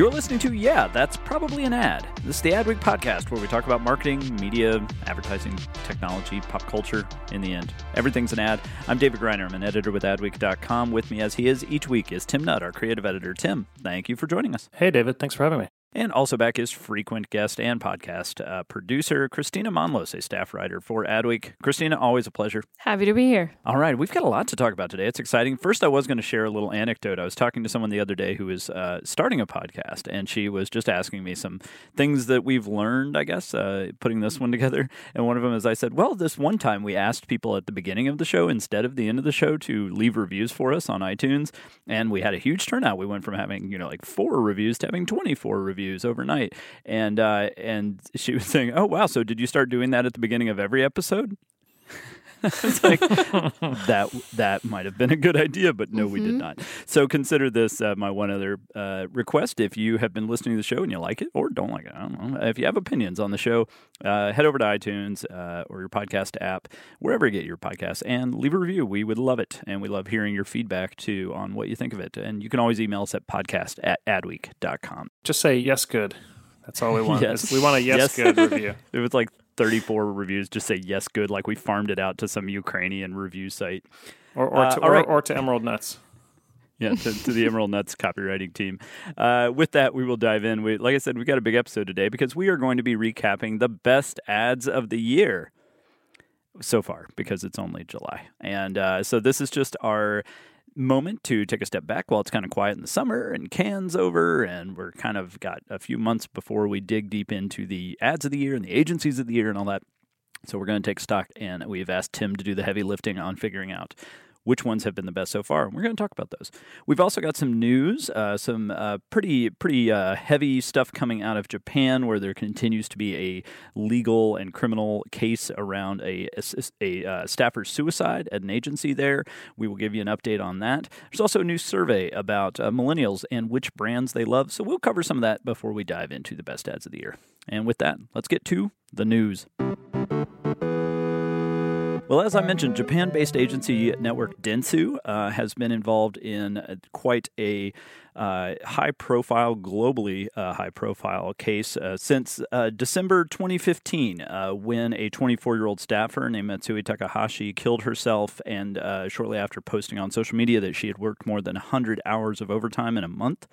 You're listening to Yeah, That's Probably an Ad. This is the Adweek podcast where we talk about marketing, media, advertising, technology, pop culture, in the end. Everything's an ad. I'm David Griner. I'm an editor with Adweek.com. With me as he is each week is Tim Nudd, our creative editor. Tim, thank you for joining us. Hey, David. Thanks for having me. And also back is frequent guest and podcast uh, producer Kristina Monllos, a staff writer for Adweek. Kristina, always a pleasure. Happy to be here. All right, we've got a lot to talk about today. It's exciting. First, I was going to share a little anecdote. I was talking to someone the other day who is uh, starting a podcast, and she was just asking me some things that we've learned, I guess, uh, putting this one together. And one of them is I said, well, this one time we asked people at the beginning of the show instead of the end of the show to leave reviews for us on iTunes, and we had a huge turnout. We went from having, you know, like four reviews to having 24 reviews overnight and uh, and she was saying, "Oh wow, so did you start doing that at the beginning of every episode?" it's like that that might have been a good idea, but no, mm-hmm. we did mm-hmm. not. So consider this uh, my one other uh, request. If you have been listening to the show and you like it or don't like it, I don't know. If you have opinions on the show, uh, head over to iTunes uh, or your podcast app, wherever you get your podcasts, and leave a review. We would love it, and we love hearing your feedback too on what you think of it. And you can always email us at podcast at adweek.com. Just say yes, good. That's all we want. yes. We want a yes, yes. good review. it was like 34 reviews. Just say yes, good, like we farmed it out to some Ukrainian review site. Or, or, uh, to, or, right. or to Emerald Nuts. yeah, to, to, the Emerald Nuts copywriting team. Uh, with that, we will dive in. We, like I said, we've got a big episode today because we are going to be recapping the best ads of the year so far because it's only July. And uh, so this is just our moment to take a step back while it's kind of quiet in the summer and Cannes over and we're kind of got a few months before we dig deep into the ads of the year and the agencies of the year and all that. So we're going to take stock and we've asked Tim to do the heavy lifting on figuring out which ones have been the best so far. And We're going to talk about those. We've also got some news, uh, some uh, pretty pretty uh, heavy stuff coming out of Japan, where there continues to be a legal and criminal case around a a, a uh, staffer's suicide at an agency there. We will give you an update on that. There's also a new survey about uh, millennials and which brands they love, so we'll cover some of that before we dive into the best ads of the year. And with that, let's get to the news. Well, as I mentioned, Japan based agency network Dentsu uh, has been involved in uh, quite a uh, high profile, globally uh, high profile case uh, since uh, December 2015, when a 24 year old staffer named Matsuri Takahashi killed herself, and shortly after posting on social media that she had worked more than 100 hours of overtime in a month.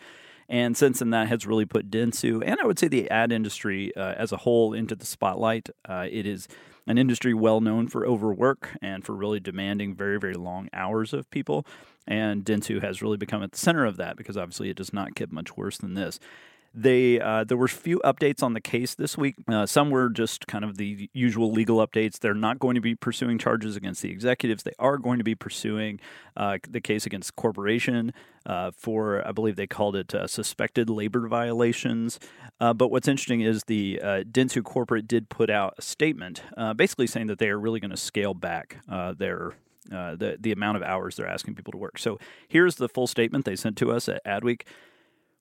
And since then, that has really put Dentsu and I would say the ad industry as a whole into the spotlight. it is an industry well known for overwork and for really demanding very, very long hours of people. And Dentsu has really become at the center of that because obviously it does not get much worse than this. They uh, there were a few updates on the case this week. Uh, some were just kind of the usual legal updates. They're not going to be pursuing charges against the executives. They are going to be pursuing uh, the case against corporation uh, for I believe they called it uh, suspected labor violations. Uh, but what's interesting is the Dentsu corporate did put out a statement, basically saying that they are really going to scale back their the the amount of hours they're asking people to work. So here's the full statement they sent to us at Adweek.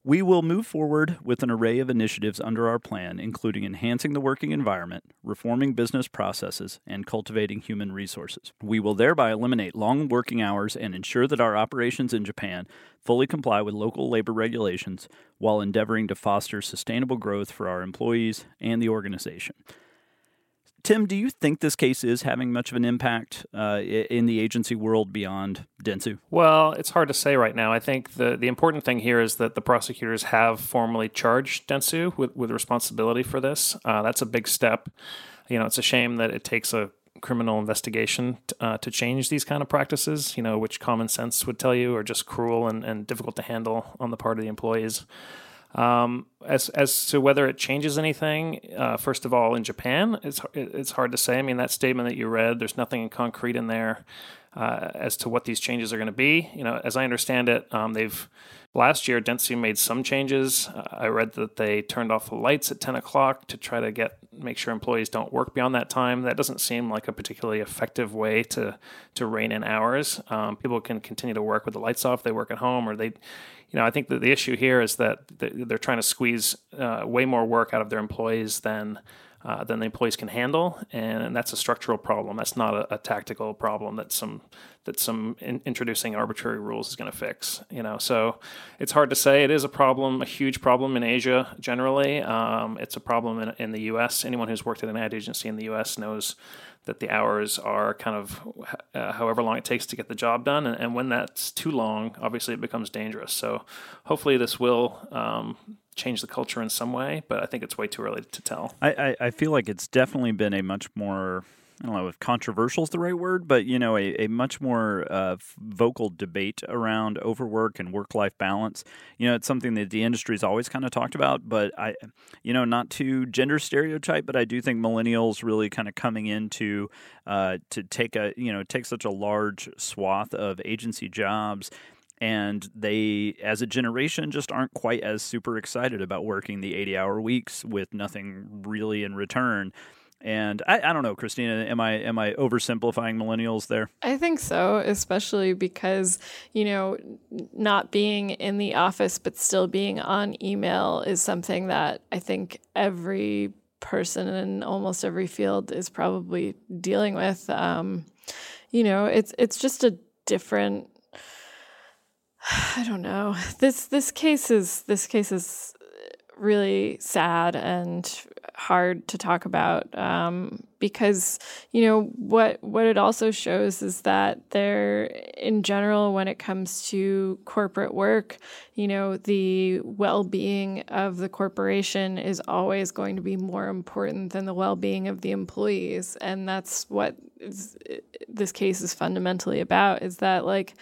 We will move forward with an array of initiatives under our plan, including enhancing the working environment, reforming business processes, and cultivating human resources. We will thereby eliminate long working hours and ensure that our operations in Japan fully comply with local labor regulations while endeavoring to foster sustainable growth for our employees and the organization. Tim, do you think this case is having much of an impact uh, in the agency world beyond Dentsu? Well, it's hard to say right now. I think the, the important thing here is that the prosecutors have formally charged Dentsu with, with responsibility for this. Uh, that's a big step. You know, it's a shame that it takes a criminal investigation uh, to change these kind of practices, you know, which common sense would tell you are just cruel and, and difficult to handle on the part of the employees. Um, as as to whether it changes anything, uh, first of all, in Japan, it's it's hard to say. I mean, that statement that you read, there's nothing concrete in there uh, as to what these changes are going to be. You know, as I understand it, um, they've last year Dentsu made some changes. Uh, I read that they turned off the lights at 10 o'clock to try to get make sure employees don't work beyond that time. That doesn't seem like a particularly effective way to to rein in hours. Um, people can continue to work with the lights off. They work at home, or they you know, I think that the issue here is that they're trying to squeeze uh, way more work out of their employees than uh, than the employees can handle, and, that's a structural problem. That's not a, a tactical problem that some that some in, introducing arbitrary rules is going to fix. You know, so it's hard to say. It is a problem, a huge problem in Asia generally. Um, it's a problem in, in the U.S. Anyone who's worked at an ad agency in the U.S. knows that the hours are kind of uh, however long it takes to get the job done. And, and, when that's too long, obviously it becomes dangerous. So hopefully this will um, change the culture in some way, but I think it's way too early to tell. I, I, I feel like it's definitely been a much more I don't know if controversial is the right word, but you know, a, a much more uh, vocal debate around overwork and work life balance. You know, it's something that the industry's always kind of talked about, but I, you know, not to gender stereotype, but I do think millennials really kind of coming into uh, to take a you know take such a large swath of agency jobs and they as a generation just aren't quite as super excited about working the 80 hour weeks with nothing really in return and I, I don't know, Kristina, am I am I oversimplifying millennials there? I think so, especially because, you know, not being in the office but still being on email is something that I think every person in almost every field is probably dealing with. Um, you know, it's it's just a different I don't know. This this case is this case is really sad and hard to talk about um, because you know what what it also shows is that there in general when it comes to corporate work you know the well-being of the corporation is always going to be more important than the well-being of the employees. And that's what is, this case is fundamentally about is that like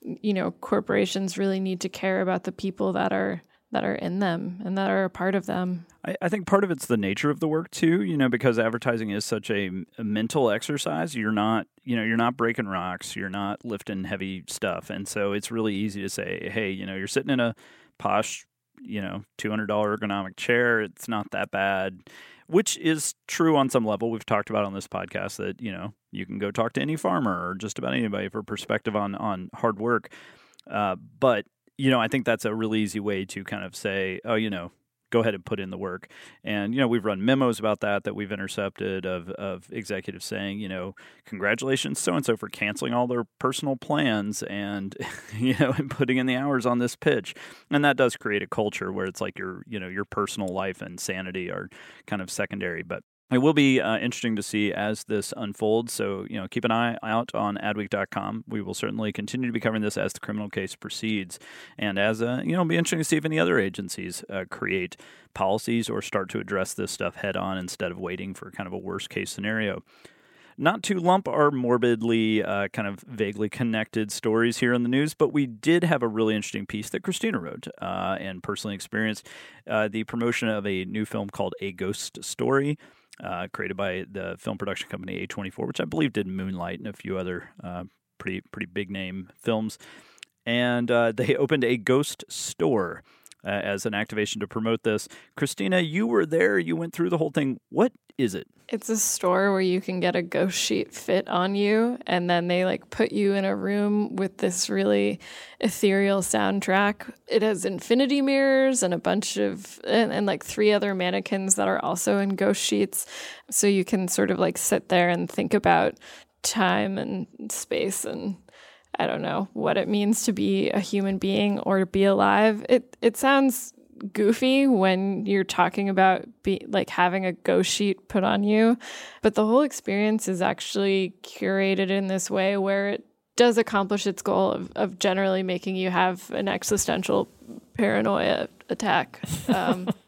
you know corporations really need to care about the people that are that are in them and that are a part of them. I, I, think part of it's the nature of the work too, you know, because advertising is such a, a, mental exercise. You're not, you know, you're not breaking rocks, you're not lifting heavy stuff. And so it's really easy to say, hey, you know, you're sitting in a posh, you know, $200 ergonomic chair. It's not that bad, which is true on some level. We've talked about on this podcast that, you know, you can go talk to any farmer or just about anybody for perspective on, on hard work. Uh, but you know, I think that's a really easy way to kind of say, oh, you know, go ahead and put in the work. And you know, we've run memos about that that we've intercepted of of executives saying, you know, congratulations so and so for canceling all their personal plans and you know, and putting in the hours on this pitch. And that does create a culture where it's like your, you know, your personal life and sanity are kind of secondary, but it will be uh, interesting to see as this unfolds. So, you know, keep an eye out on adweek.com. We will certainly continue to be covering this as the criminal case proceeds. And as, uh, you know, it'll be interesting to see if any other agencies uh, create policies or start to address this stuff head on instead of waiting for kind of a worst case scenario. Not to lump our morbidly, uh, kind of vaguely connected stories here in the news, but we did have a really interesting piece that Kristina wrote uh, and personally experienced uh, the promotion of a new film called A Ghost Story uh, created by the film production company A24, which I believe did Moonlight and a few other uh, pretty pretty big name films. And uh, they opened a ghost store uh, as an activation to promote this. Kristina, you were there. You went through the whole thing. What is it? It's a store where you can get a ghost sheet fit on you, and then they like put you in a room with this really ethereal soundtrack. It has infinity mirrors and a bunch of, and, and like three other mannequins that are also in ghost sheets. So you can sort of like sit there and think about time and space and I don't know what it means to be a human being or to be alive. It it sounds goofy when you're talking about be, like having a ghost sheet put on you, but the whole experience is actually curated in this way where it does accomplish its goal of, of generally making you have an existential paranoia attack. Um,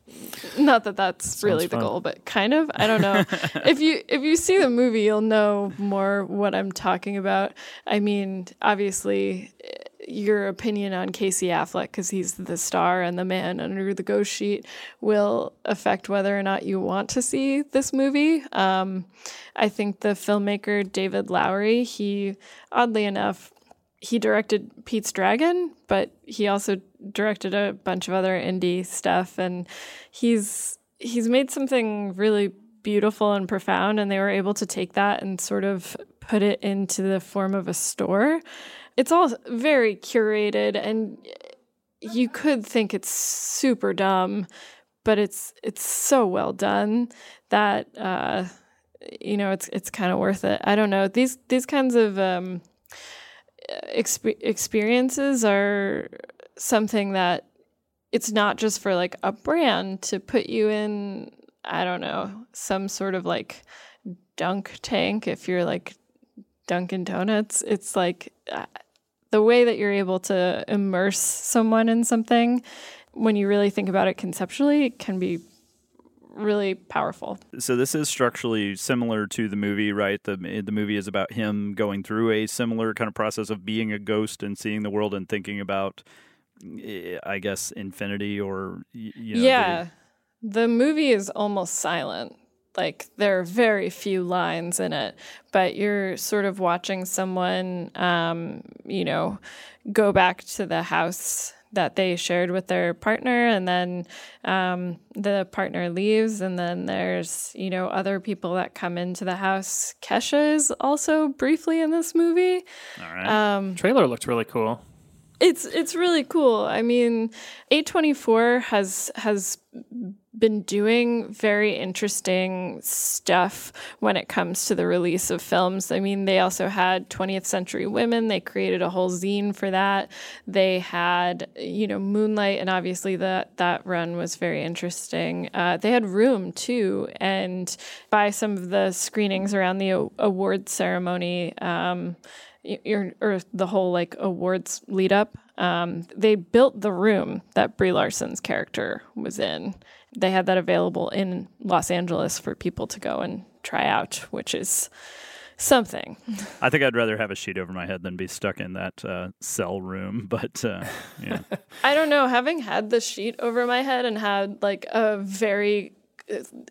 not that that's Sounds really the goal, but kind of. I don't know. if you if you see the movie, you'll know more what I'm talking about. I mean, obviously, your opinion on Casey Affleck because he's the star and the man under the ghost sheet will affect whether or not you want to see this movie. Um, I think the filmmaker David Lowery, he oddly enough, he directed Pete's Dragon, but he also directed a bunch of other indie stuff, and he's he's made something really beautiful and profound. And they were able to take that and sort of put it into the form of a store. It's all very curated, and you could think it's super dumb, but it's it's so well done that uh, you know it's it's kind of worth it. I don't know these these kinds of um, exp- experiences are something that it's not just for like a brand to put you in i don't know some sort of like dunk tank if you're like dunkin donuts it's like uh, the way that you're able to immerse someone in something when you really think about it conceptually it can be really powerful. So this is structurally similar to the movie, right? The the movie is about him going through a similar kind of process of being a ghost and seeing the world and thinking about I guess infinity or you know, Yeah. The, the movie is almost silent. Like there are very few lines in it, but you're sort of watching someone um, you know, go back to the house that they shared with their partner and then um, the partner leaves and then there's you know other people that come into the house kesha is also briefly in this movie all right um, trailer looked really cool it's it's really cool. I mean, A24 has has been doing very interesting stuff when it comes to the release of films. I mean, they also had 20th Century Women. They created a whole zine for that. They had, you know, Moonlight, and obviously that that run was very interesting. Uh, they had Room too, and by some of the screenings around the award ceremony. Um, your or the whole like awards lead up. Um, they built the room that Brie Larson's character was in. They had that available in Los Angeles for people to go and try out, which is something. I think I'd rather have a sheet over my head than be stuck in that uh, cell room. But uh, yeah, I don't know. Having had the sheet over my head and had like a very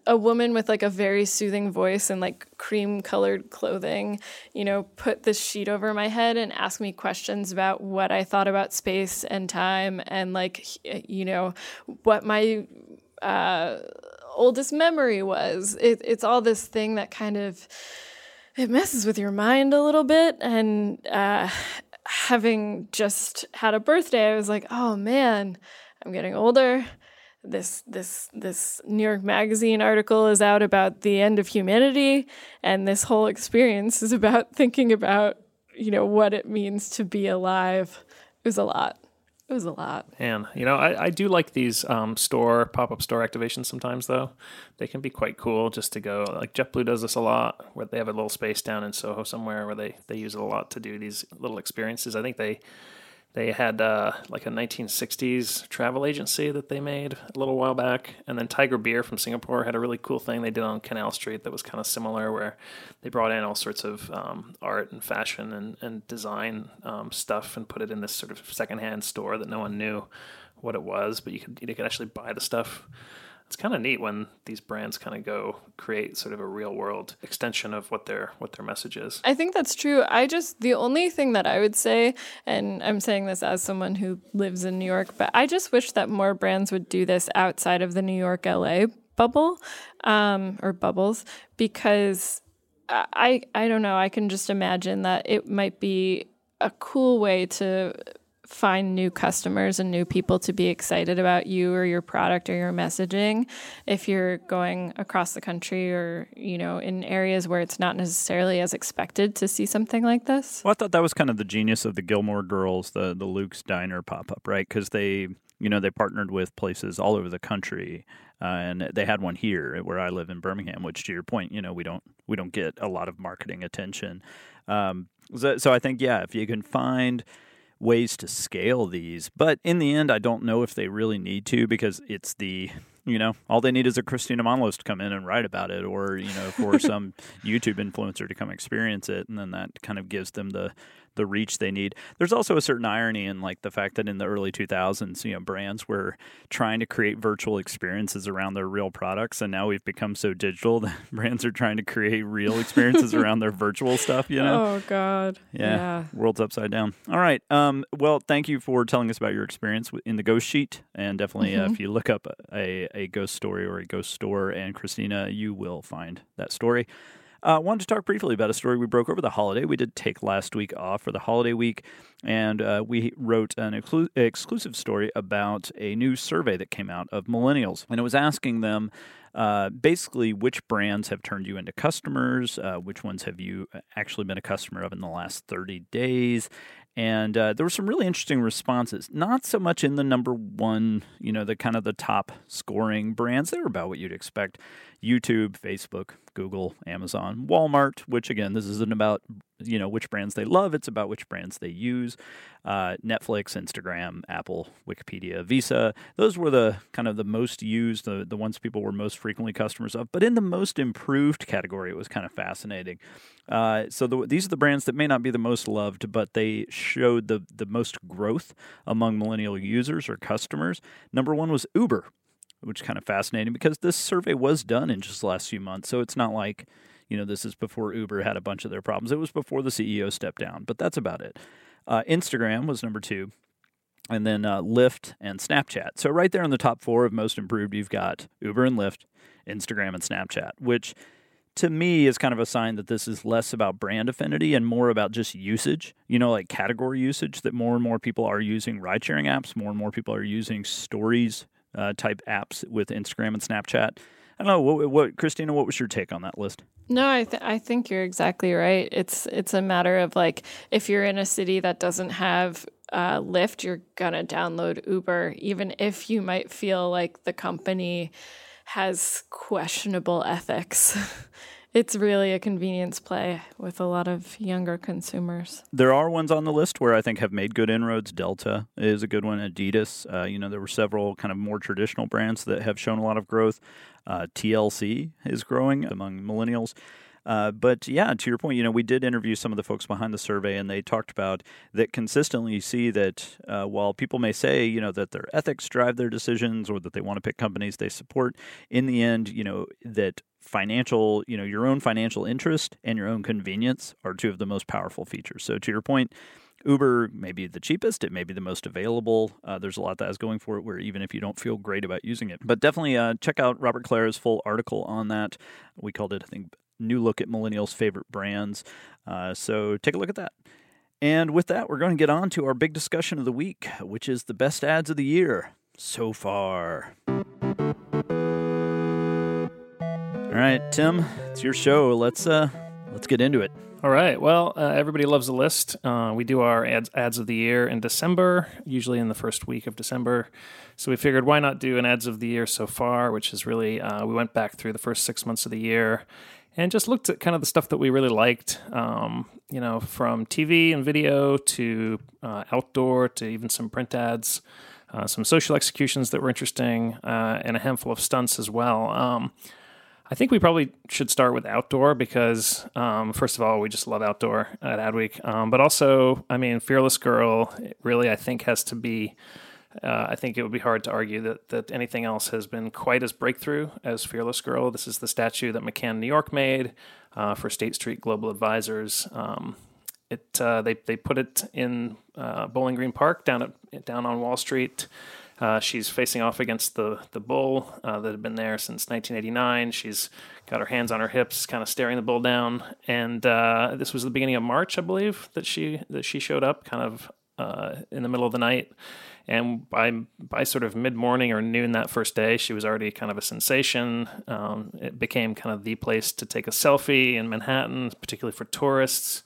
a woman with like a very soothing voice and like cream colored clothing, you know, put this sheet over my head and ask me questions about what I thought about space and time and like, you know, what my uh, oldest memory was. It, it's all this thing that kind of it messes with your mind a little bit and uh, having just had a birthday i was like oh man i'm getting older this this this New York Magazine article is out about the end of humanity, and this whole experience is about thinking about you know what it means to be alive. It was a lot. It was a lot. And you know, I, I do like these um, store pop up store activations sometimes. Though they can be quite cool just to go. Like JetBlue does this a lot, where they have a little space down in Soho somewhere where they they use it a lot to do these little experiences. I think they they had uh, like a 1960s travel agency that they made a little while back. And then Tiger Beer from Singapore had a really cool thing they did on Canal Street that was kind of similar, where they brought in all sorts of um, art and fashion and, and design um, stuff and put it in this sort of secondhand store that no one knew what it was, but you could, you could actually buy the stuff it's kind of neat when these brands kind of go create sort of a real world extension of what their what their message is. I think that's true. I just the only thing that I would say, and I'm saying this as someone who lives in New York, but I just wish that more brands would do this outside of the New York LA bubble um, or bubbles because I I don't know. I can just imagine that it might be a cool way to find new customers and new people to be excited about you or your product or your messaging if you're going across the country or you know in areas where it's not necessarily as expected to see something like this well i thought that was kind of the genius of the gilmore girls the the luke's diner pop-up right because they You know, they partnered with places all over the country, uh, and they had one here where I live in Birmingham. Which, to your point, you know, we don't we don't get a lot of marketing attention. Um, so, so I think yeah, if you can find ways to scale these, but in the end, I don't know if they really need to because it's the you know, all they need is a Kristina Monllos to come in and write about it, or you know, for some YouTube influencer to come experience it, and then that kind of gives them the the reach they need. There's also a certain irony in like the fact that in the early 2000s, you know, brands were trying to create virtual experiences around their real products, and now we've become so digital that brands are trying to create real experiences around their virtual stuff. You know? Oh God. Yeah. yeah. World's upside down. All right. Um, well, thank you for telling us about your experience in the Ghost Sheet, and definitely mm-hmm. uh, if you look up a a ghost story or a ghost store and Kristina, you will find that story. I uh, wanted to talk briefly about a story we broke over the holiday. We did take last week off for the holiday week, and uh, we wrote an exclu- exclusive story about a new survey that came out of millennials. And it was asking them uh, basically which brands have turned you into customers, uh, which ones have you uh, actually been a customer of in the last 30 days, and uh, there were some really interesting responses. Not so much in the number one, you know, the kind of the top scoring brands. They were about what you'd expect YouTube, Facebook, Google, Amazon, Walmart, which again, this isn't about you know which brands they love it's about which brands they use uh, netflix instagram apple wikipedia visa. Those were the kind of the most used the, the ones people were most frequently customers of but in the most improved category it was kind of fascinating. Uh, so the, these are the brands that may not be the most loved but they showed the, the most growth among millennial users or customers. Number one was uber which is kind of fascinating because this survey was done in just the last few months so it's not like you know, this is before Uber had a bunch of their problems. It was before the CEO stepped down, but that's about it. Uh, Instagram was number two, and then uh, Lyft and Snapchat. So right there in the top four of most improved, you've got Uber and Lyft, Instagram and Snapchat, which to me is kind of a sign that this is less about brand affinity and more about just usage, you know, like category usage, that more and more people are using ride sharing apps, more and more people are using stories uh, type apps with Instagram and Snapchat. I don't know what, what Kristina. What was your take on that list? No, I th- I think you're exactly right. It's it's a matter of like if you're in a city that doesn't have uh, Lyft, you're gonna download Uber, even if you might feel like the company has questionable ethics. it's really a convenience play with a lot of younger consumers. There are ones on the list where I think have made good inroads. Delta is a good one. Adidas. Uh, you know, there were several kind of more traditional brands that have shown a lot of growth. Uh, TLC is growing among millennials. Uh, but yeah, to your point, you know, we did interview some of the folks behind the survey, and they talked about that consistently You see that uh, while people may say, you know, that their ethics drive their decisions or that they want to pick companies they support, in the end, you know, that financial, you know, your own financial interest and your own convenience are two of the most powerful features. So to your point, Uber may be the cheapest, it may be the most available. Uh, there's a lot that is going for it where even if you don't feel great about using it. But definitely uh, check out Robert Klara's full article on that. We called it, I think, New Look at Millennials' Favorite Brands. Uh, so take a look at that. And with that, we're going to get on to our big discussion of the week, which is the best ads of the year so far. All right, Tim, it's your show. Let's uh, let's get into it. All right. Well, uh, everybody loves a list. Uh, we do our ads ads of the year in December, usually in the first week of December. So we figured why not do an ads of the year so far, which is really uh, we went back through the first six months of the year and just looked at kind of the stuff that we really liked. Um, you know, from TV and video to uh, outdoor to even some print ads. Uh, some social executions that were interesting, uh, and a handful of stunts as well. Um, I think we probably should start with outdoor because, um, first of all, we just love outdoor at Adweek. Um, but also, I mean, Fearless Girl really, I think, has to be. Uh, I think it would be hard to argue that, that anything else has been quite as breakthrough as Fearless Girl. This is the statue that McCann New York made uh, for State Street Global Advisors. Um, it uh, they they put it in uh, Bowling Green Park down at down on Wall Street. Uh, she's facing off against the the bull uh, that had been there since 1989. She's got her hands on her hips, kind of staring the bull down. And uh, this was the beginning of March, I believe, that she that she showed up, kind of uh, in the middle of the night. And by by sort of mid morning or noon that first day, she was already kind of a sensation. Um, it became kind of the place to take a selfie in Manhattan, particularly for tourists.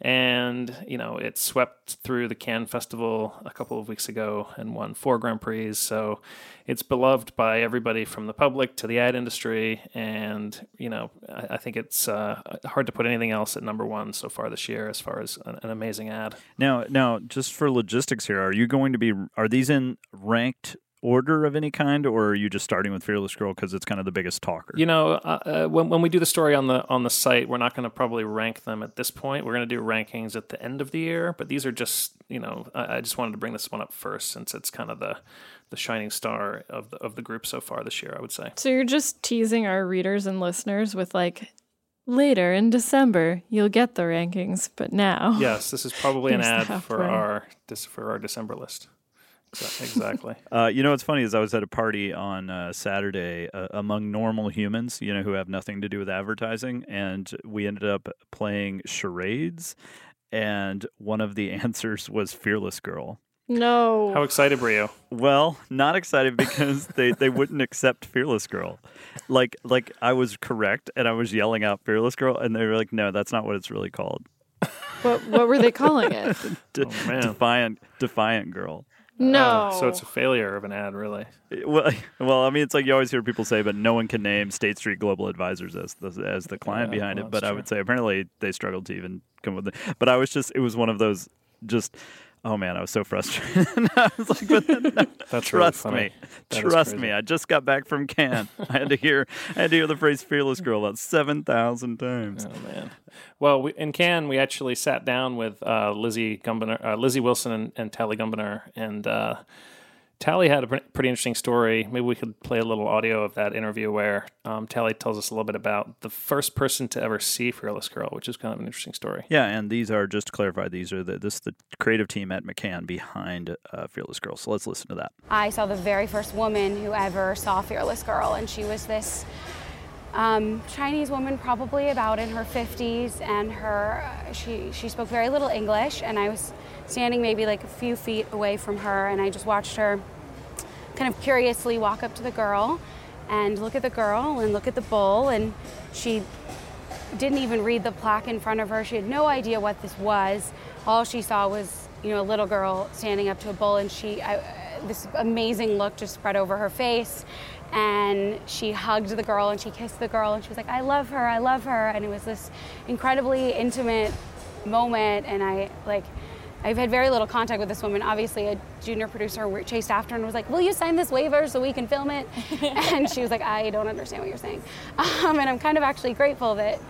And you know it swept through the Cannes Festival a couple of weeks ago and won four Grand Prix. So it's beloved by everybody from the public to the ad industry, and you know I, I think it's uh, hard to put anything else at number one so far this year as far as an, an amazing ad. Now, now, just for logistics here, are you going to be? Are these in ranked order of any kind, or are you just starting with Fearless Girl because it's kind of the biggest talker? You know, uh, uh, when when we do the story on the on the site, we're not going to probably rank them at this point. We're going to do rankings at the end of the year, but these are just you know, I, I just wanted to bring this one up first since it's kind of the the shining star of the of the group so far this year. I would say. So you're just teasing our readers and listeners with like later in December you'll get the rankings, but now Yes, this is probably an ad for our this for our December list. Exa- Exactly. Uh, you know what's funny is I was at a party on uh, Saturday uh, among normal humans, you know, who have nothing to do with advertising, and we ended up playing charades, and one of the answers was "Fearless Girl." no. How excited were you? Well, not excited because they, they wouldn't accept Fearless Girl. Like like I was correct and I was yelling out Fearless Girl and they were like, no, that's not what it's really called. what what were they calling it? De- Oh, man. Defiant Defiant Girl. Uh, no. Oh, so it's a failure of an ad, really. Well, well, I mean, it's like you always hear people say, but no one can name State Street Global Advisors as the as the client Yeah, behind well, it. But that's I would say apparently they struggled to even come with it. But I was just, it was one of those just. Oh man, I was so frustrated. I was like, but no, That's really trust funny. me, That trust me. I just got back from Cannes. I had to hear, I had to hear the phrase "fearless girl" about seven thousand times. Oh man. Well, we, in Cannes, we actually sat down with uh, Lizzie Gumbiner, uh, Lizzie Wilson, and, and Tali Gumbiner, and uh, Tali had a pretty interesting story. Maybe we could play a little audio of that interview where um, Tali tells us a little bit about the first person to ever see Fearless Girl, which is kind of an interesting story. Yeah, and these are just to clarify, these are the this the creative team at McCann behind uh, Fearless Girl. So let's listen to that. I saw the very first woman who ever saw Fearless Girl, and she was this um, Chinese woman, probably about in her 50s, and her uh, she she spoke very little English, and I was standing maybe like a few feet away from her, and I just watched her kind of curiously walk up to the girl and look at the girl and look at the bull, and she didn't even read the plaque in front of her. She had no idea what this was. All she saw was, you know, a little girl standing up to a bull, and she, I, this amazing look just spread over her face. And she hugged the girl and she kissed the girl, and she was like, I love her, I love her. And it was this incredibly intimate moment. And I, like, I've had very little contact with this woman. Obviously, a junior producer chased after and was like, "Will you sign this waiver so we can film it?" and she was like, "I don't understand what you're saying." Um, and I'm kind of actually grateful that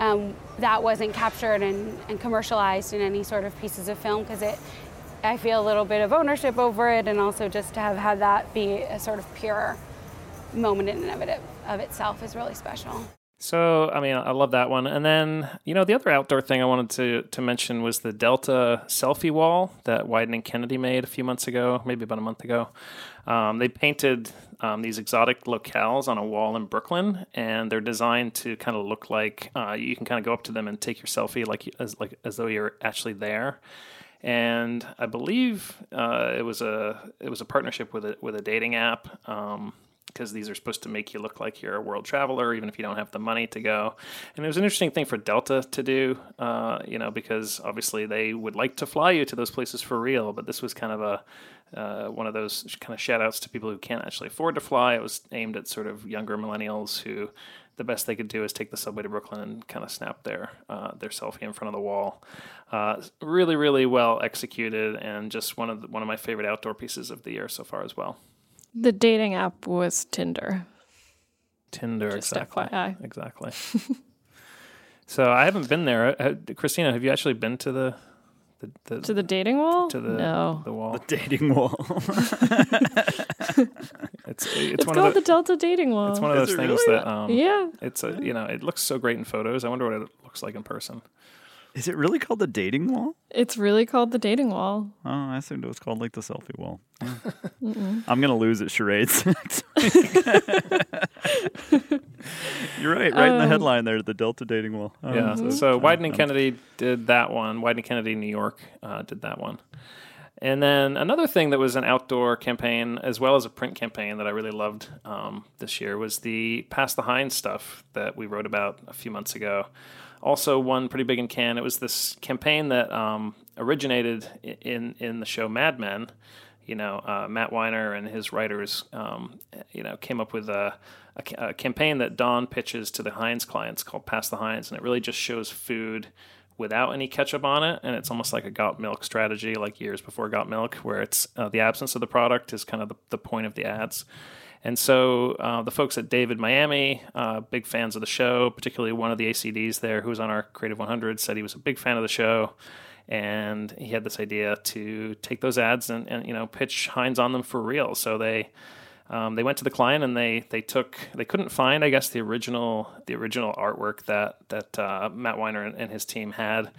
um, that wasn't captured and, and commercialized in any sort of pieces of film because it, I feel a little bit of ownership over it, and also just to have had that be a sort of pure moment in and of it of itself is really special. So, I mean, I love that one. And then, you know, the other outdoor thing I wanted to, to mention was the Delta selfie wall that Wieden and Kennedy made a few months ago, maybe about a month ago. Um, they painted um, these exotic locales on a wall in Brooklyn, and they're designed to kind of look like uh, you can kind of go up to them and take your selfie like as like as though you're actually there. And I believe uh, it was a it was a partnership with a with a dating app. Um, because these are supposed to make you look like you're a world traveler, even if you don't have the money to go. And it was an interesting thing for Delta to do, uh, you know, because obviously they would like to fly you to those places for real, but this was kind of a uh, one of those kind of shout outs to people who can't actually afford to fly. It was aimed at sort of younger millennials who the best they could do is take the subway to Brooklyn and kind of snap their uh, their selfie in front of the wall. Uh, really, really well executed, and just one of the, one of my favorite outdoor pieces of the year so far as well. The dating app was Tinder. Tinder, Just exactly. FYI. Exactly. so I haven't been there. Uh, Kristina, have you actually been to the the, the To the dating wall? to the no. the wall? the Dating wall. It's it's, It's one called of the the, Delta dating wall. it's one of Is those things really? that um yeah. it's a you know it looks so great in photos. I wonder what it looks like in person. Is it really called the dating wall? It's really called the dating wall. Oh, I assumed it was called like the selfie wall. I'm gonna lose at charades. You're right, right in the Um, headline there, the Delta dating wall. Oh, Yeah. so- So oh, Wieden and um, Kennedy did that one. Wieden and Kennedy, New York, uh, did that one. and then another thing that was an outdoor campaign as well as a print campaign that I really loved um, this year was the Pass the Heinz stuff that we wrote about a few months ago. Also, one pretty big in Cannes. It was this campaign that um, originated in in the show Mad Men. You know, uh, Matt Weiner and his writers, um, you know, came up with a, a, a campaign that Don pitches to the Heinz clients called Pass the Heinz, and it really just shows food without any ketchup on it, and it's almost like a got milk strategy, like years before got milk, where it's uh, the absence of the product is kind of the, the point of the ads. And so uh, the folks at David Miami, uh, big fans of the show, particularly one of the ACDs there who was on our Creative 100, said he was a big fan of the show. And he had this idea to take those ads and, and you know pitch Heinz on them for real. So they um, they went to the client and they they took they couldn't find I guess the original the original artwork that that uh, Matt Weiner and, and, his team had,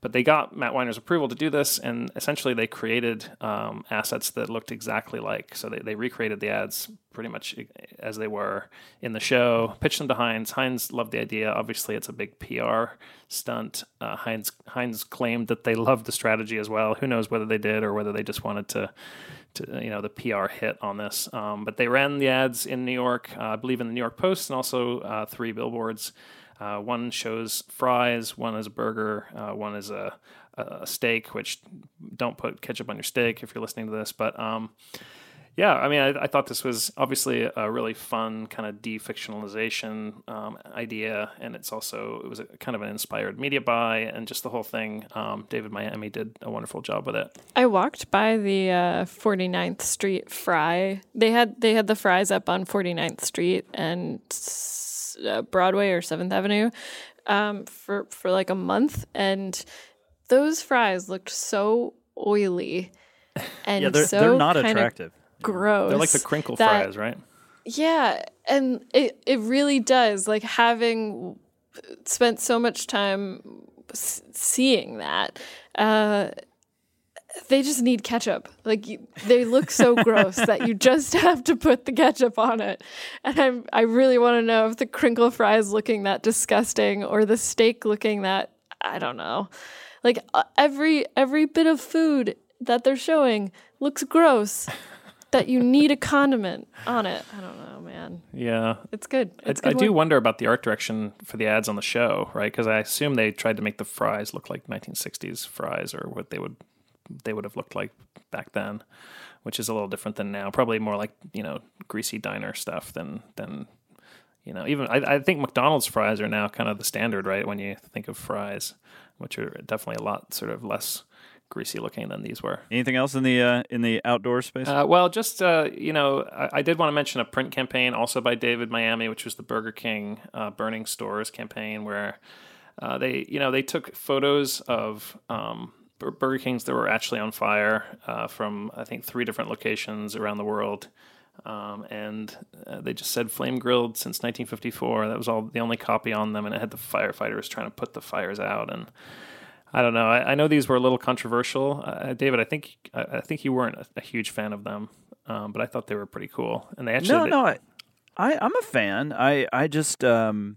but they got Matt Weiner's approval to do this and essentially they created um, assets that looked exactly like so they, they recreated the ads pretty much as they were in the show pitched them to Heinz Heinz loved the idea obviously it's a big PR stunt uh, Heinz Heinz claimed that they loved the strategy as well who knows whether they did or whether they just wanted to to, you know the PR hit on this. Um, but they ran the ads in New York, uh, I believe in the New York Post, and also uh, three billboards. Uh, one shows fries, one is a burger, uh, one is a, a, steak. Which don't put ketchup on your steak if you're listening to this, but um, yeah, I mean, I, I, thought this was obviously a really fun kind of defictionalization um, idea, and it's also it was a, kind of an inspired media buy, and just the whole thing. Um, David Miami did a wonderful job with it. I walked by the uh, 49th Street Fry. They had they had the fries up on 49th Street and uh, Broadway or Seventh Avenue um, for for like a month, and those fries looked so oily and yeah, they're, so they're not attractive gross. They're like the crinkle that, fries, right? Yeah, and it it really does. Like having spent so much time seeing that, uh, they just need ketchup. Like you, they look so gross that you just have to put the ketchup on it. And I'm I really want to know if the crinkle fries looking that disgusting or the steak looking that I don't know. Like uh, every every bit of food that they're showing looks gross that you need a condiment on it. I don't know, man. Yeah, it's good. It's I, good I do wonder about the art direction for the ads on the show, right? Because I assume they tried to make the fries look like 1960s fries or what they would they would have looked like back then, which is a little different than now. Probably more like you know greasy diner stuff than than you know even I, I think McDonald's fries are now kind of the standard, right? When you think of fries, which are definitely a lot sort of less greasy looking than these were. Anything else in the uh, in the outdoor space? Uh, well, just uh, you know, I, I, did want to mention a print campaign also by David Miami, which was the Burger King uh, burning stores campaign, where uh, they you know they took photos of. Um, Burger Kings that were actually on fire uh, from I think three different locations around the world, um, and they just said flame grilled since 1954. That was all the only copy on them, and it had the firefighters trying to put the fires out and I don't know. I, I, know these were a little controversial, uh, David. I think I, I, think you weren't a, a huge fan of them, um, but I thought they were pretty cool. And they actually no, no. I, I am a fan. I I just um,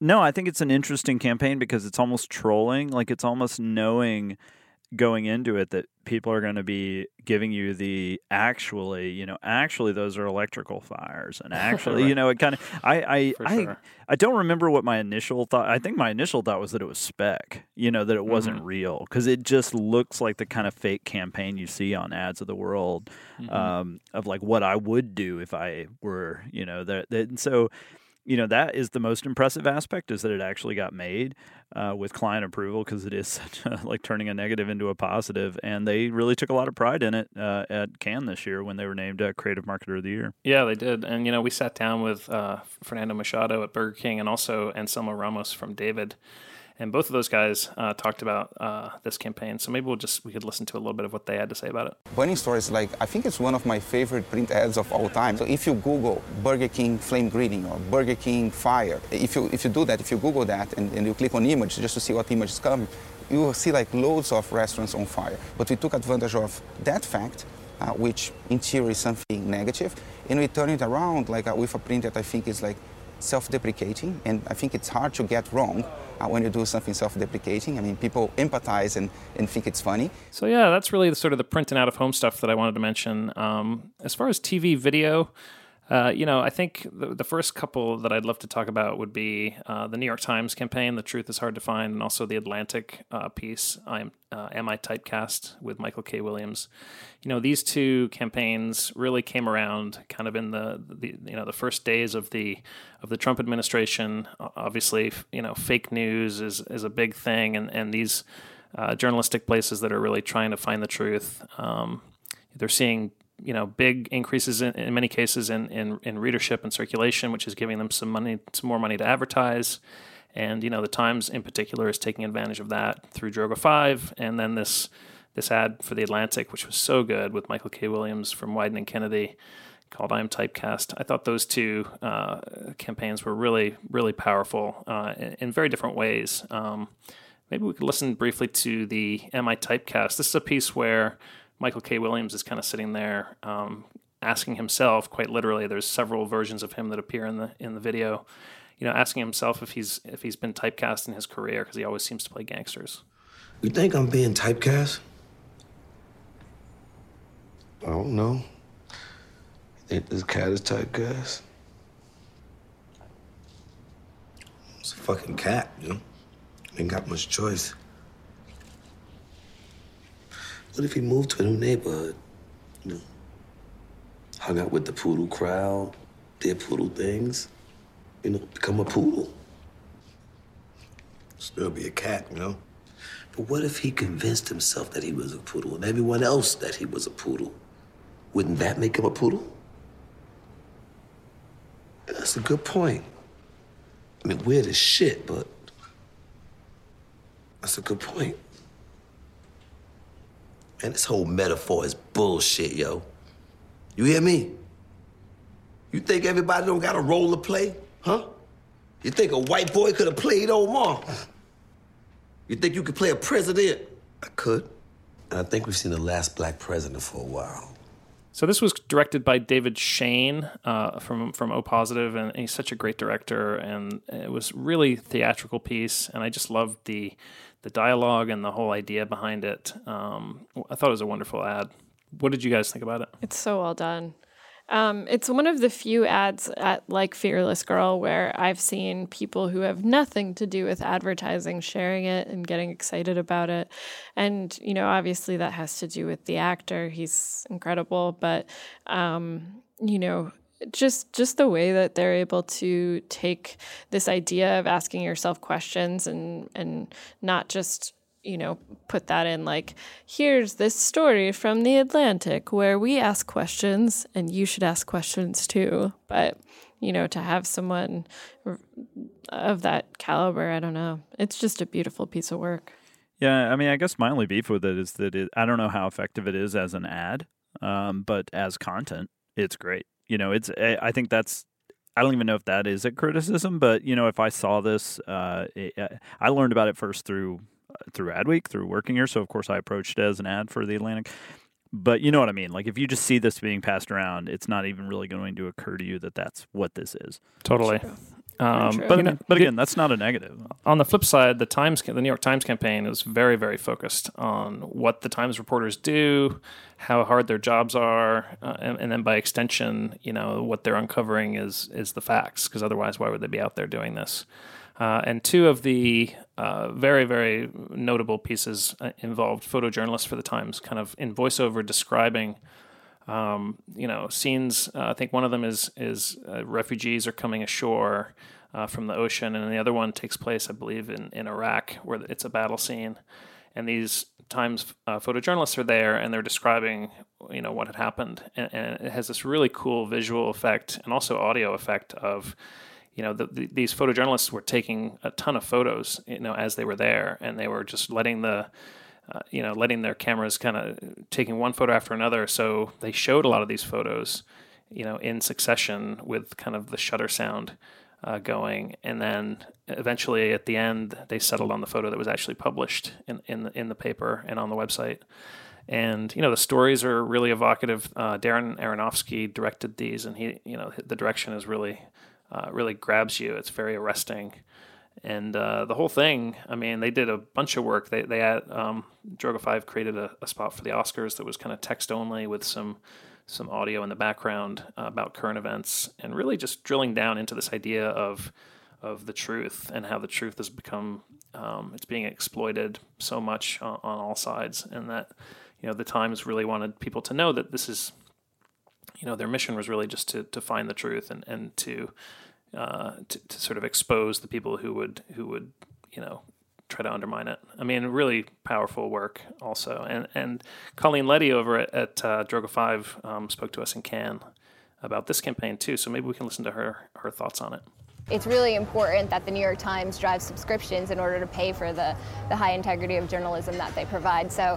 no. I think it's an interesting campaign because it's almost trolling. Like it's almost knowing going into it that people are going to be giving you the actually, you know, actually those are electrical fires, and actually, right. you know, it kind of. I I I, sure. I don't remember what my initial thought. I think my initial thought was that it was spec, you know, that it wasn't mm-hmm. real because it just looks like the kind of fake campaign you see on ads of the world, mm-hmm. um, of like what I would do if I were, you know, that. that so you know that is the most impressive aspect is that it actually got made uh, with client approval because it is such a, like turning a negative into a positive and they really took a lot of pride in it uh, at Cannes this year when they were named uh, creative marketer of the year. Yeah they did and you know we sat down with uh, Fernando Machado at Burger King and also Anselmo Ramos from David and both of those guys uh, talked about uh, this campaign. So maybe we'll just we could listen to a little bit of what they had to say about it. Burning Stores, like I think it's one of my favorite print ads of all time. So if you Google Burger King flame greeting or Burger King fire, if you if you do that, if you Google that and, and you click on image just to see what image is coming, you will see like loads of restaurants on fire. But we took advantage of that fact. Uh, which in theory is something negative, and we turn it around like uh, with a print that I think is like self-deprecating, and I think it's hard to get wrong uh, when you do something self-deprecating. I mean, people empathize and, and think it's funny. So yeah, that's really the, sort of the print and out of home stuff that I wanted to mention. Um, as far as TV video, uh, you know, I think the, the, first couple that I'd love to talk about would be uh, the New York Times campaign, "The Truth Is Hard to Find," and also the Atlantic uh, piece, "I'm uh, Am I Typecast" with Michael K. Williams. You know, these two campaigns really came around kind of in the, the you know the first days of the of the Trump administration. Obviously, you know, fake news is is a big thing, and and these uh, journalistic places that are really trying to find the truth. Um, they're seeing you know big increases in, in many cases in, in, in readership and circulation, which is giving them some money, some more money to advertise. And you know the Times in particular is taking advantage of that through Droga5, and then this this ad for the Atlantic, which was so good with Michael K. Williams from Wieden and Kennedy, called "I'm Typecast." I thought those two uh, campaigns were really really powerful uh, in, in, very different ways. Um, maybe we could listen briefly to the "Am I Typecast?" This is a piece where Michael K. Williams is kind of sitting there um, asking himself, quite literally. There's several versions of him that appear in the in the video. You know, asking himself if he's if he's been typecast in his career because he always seems to play gangsters. You think I'm being typecast? I don't know. You think this cat is typecast? It's a fucking cat, you know? Ain't got much choice. What if he moved to a new neighborhood? You know, hung out with the poodle crowd, did poodle things, you know, become a poodle. Still be a cat, you know? But what if he convinced himself that he was a poodle and everyone else that he was a poodle? Wouldn't that make him a poodle? That's a good point. I mean, weird as shit, but that's a good point. And this whole metaphor is bullshit, yo. You hear me? You think everybody don't got a role to play? Huh? You think a white boy could have played Omar? You think you could play a president? I could. And I think we've seen the last black president for a while. So this was directed by David Shane uh, from from O Positive, and he's such a great director, and it was really theatrical piece, and I just loved the the dialogue and the whole idea behind it. Um, I thought it was a wonderful ad. What did you guys think about it? It's so well done. Um, it's one of the few ads at like Fearless Girl where I've seen people who have nothing to do with advertising sharing it and getting excited about it. And, you know, obviously that has to do with the actor. He's incredible. But, um, you know, just just the way that they're able to take this idea of asking yourself questions and and not just you know put that in like here's this story from the Atlantic where we ask questions and you should ask questions too. But you know to have someone of that caliber I don't know. It's just a beautiful piece of work. Yeah I mean I guess my only beef with it is that it, I don't know how effective it is as an ad um, but as content it's great you know, it's eh, I think that's I don't even know if that is a criticism, but you know, if I saw this, uh, it, eh, I learned about it first through uh, through Adweek, through working here. So of course, I approached it as an ad for the Atlantic. But you know what I mean. Like if you just see this being passed around, it's not even really going to occur to you that that's what this is. Totally. Um, but, you know, but again, that's not a negative. On the flip side, the Times, the New York Times campaign is very, very focused on what the Times reporters do, how hard their jobs are, uh, and, and, then by extension, you know, what they're uncovering is is the facts. Because otherwise, why would they be out there doing this? Uh, and two of the uh, very, very notable pieces uh, involved photojournalists for the Times, kind of in voiceover describing um, you know, scenes. Uh, I think one of them is is uh, refugees are coming ashore uh, from the ocean, and the other one takes place, I believe, in in Iraq, where it's a battle scene. And these times uh, photojournalists are there, and they're describing, you know, what had happened, and, and, it has this really cool visual effect and also audio effect of. You know, the, the, these photojournalists were taking a ton of photos, you know, as they were there, and they were just letting the uh, you know, letting their cameras kind of taking one photo after another. So they showed a lot of these photos, you know, in succession with kind of the shutter sound uh, going, and then eventually at the end they settled on the photo that was actually published in in the, in the paper and on the website. And you know the stories are really evocative. Uh, Darren Aronofsky directed these, and he, you know, the direction is really uh, really grabs you. It's very arresting. And uh, the whole thing, I mean, they did a bunch of work. They, they had, um, Droga5 created a, a spot for the Oscars that was kind of text only with some some audio in the background uh, about current events and really just drilling down into this idea of of the truth and how the truth has become um, it's being exploited so much on, on, all sides and that you know the times really wanted people to know that this is you know their mission was really just to to find the truth and and to uh, to, to sort of expose the people who would who would you know try to undermine it. I mean, really powerful work also. And and Colleen Letty over at, at uh, Droga5 um, spoke to us in Cannes about this campaign too. So maybe we can listen to her her thoughts on it. It's really important that the New York Times drives subscriptions in order to pay for the, the high integrity of journalism that they provide. So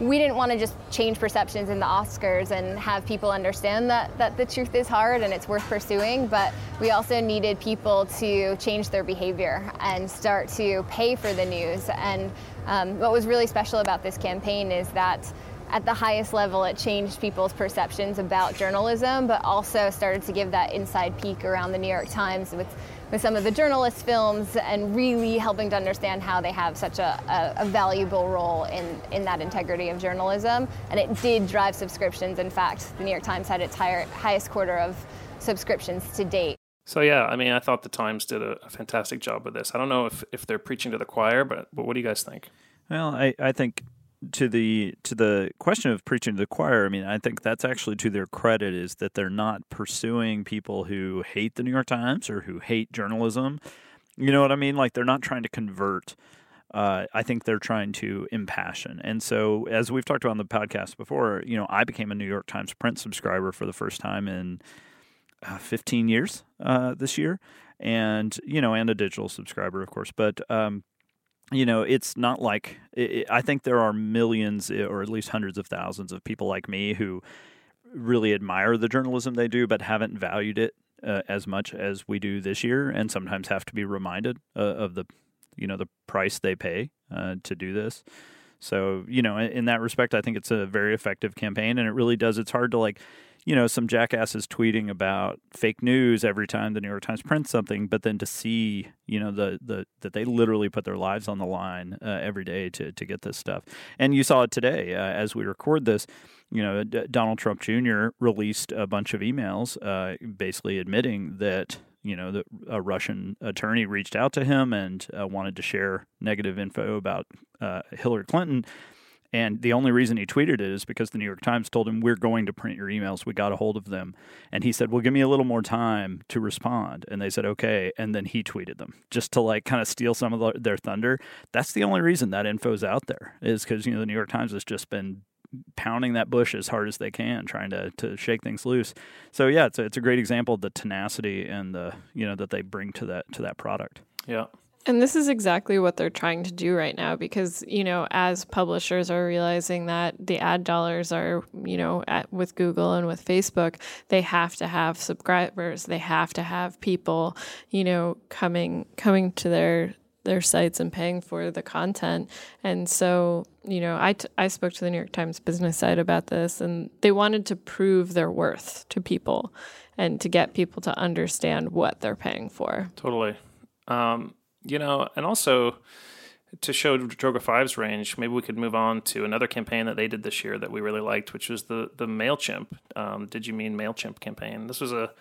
we didn't want to just change perceptions in the Oscars and have people understand that, that the truth is hard and it's worth pursuing, but we also needed people to change their behavior and start to pay for the news. And um, what was really special about this campaign is that at the highest level, it changed people's perceptions about journalism, but also started to give that inside peek around the New York Times with with some of the journalist films and really helping to understand how they have such a, a, a, valuable role in, in that integrity of journalism. And it did drive subscriptions. In fact, the New York Times had its higher, highest quarter of subscriptions to date. So yeah, I mean, I thought the Times did a, a, fantastic job with this. I don't know if, if they're preaching to the choir, but but what do you guys think? Well, I, I think to the to the question of preaching to the choir, I mean, I think that's actually to their credit is that they're not pursuing people who hate the New York Times or who hate journalism. You know what I mean? Like they're not trying to convert. Uh, I think they're trying to impassion. And so, as we've talked about on the podcast before, you know, I became a New York Times print subscriber for the first time in uh, 15 years uh, this year, and you know, and a digital subscriber, of course. But um, you know, it's not like it, I think there are millions eh, or at least hundreds of thousands of people like me who really admire the journalism they do, but haven't valued it uh, as much as we do this year, and sometimes have to be reminded uh, of the, you know, the price they pay uh, to do this. So, you know, in, in that respect, I think it's a very effective campaign, and it really does. It's hard to like you know, some jackasses tweeting about fake news every time the New York Times prints something, but then to see, you know, the the that they literally put their lives on the line uh, every day to to get this stuff. And you saw it today uh, as we record this. You know, D- Donald Trump Jr. released a bunch of emails, uh, basically admitting that you know that a Russian attorney reached out to him and uh, wanted to share negative info about uh, Hillary Clinton and the only reason he tweeted it is because the New York Times told him, We're going to print your emails. We got a hold of them. And he said, Well, give me a little more time to respond. And they said, Okay. And then he tweeted them just to like kind of steal some of the, their thunder. That's the only reason that info's out there is because, you know, the New York Times has just been pounding that bush as hard as they can, trying to, to shake things loose. So yeah, it's a, it's a great example of the tenacity and the you know that they bring to that to that product. Yeah, and this is exactly what they're trying to do right now because, you know, as publishers are realizing that the ad dollars are, you know, at, with Google and with Facebook, they have to have subscribers. They have to have people, you know, coming coming to their their sites and paying for the content. And so, you know, I, t- I spoke to the New York Times business side about this, and they wanted to prove their worth to people and to get people to understand what they're paying for. Totally. Um, you know, and also to show Droga5's range, maybe we could move on to another campaign that they did this year that we really liked, which was the the Mailchimp. Um, did you mean Mailchimp campaign? This was a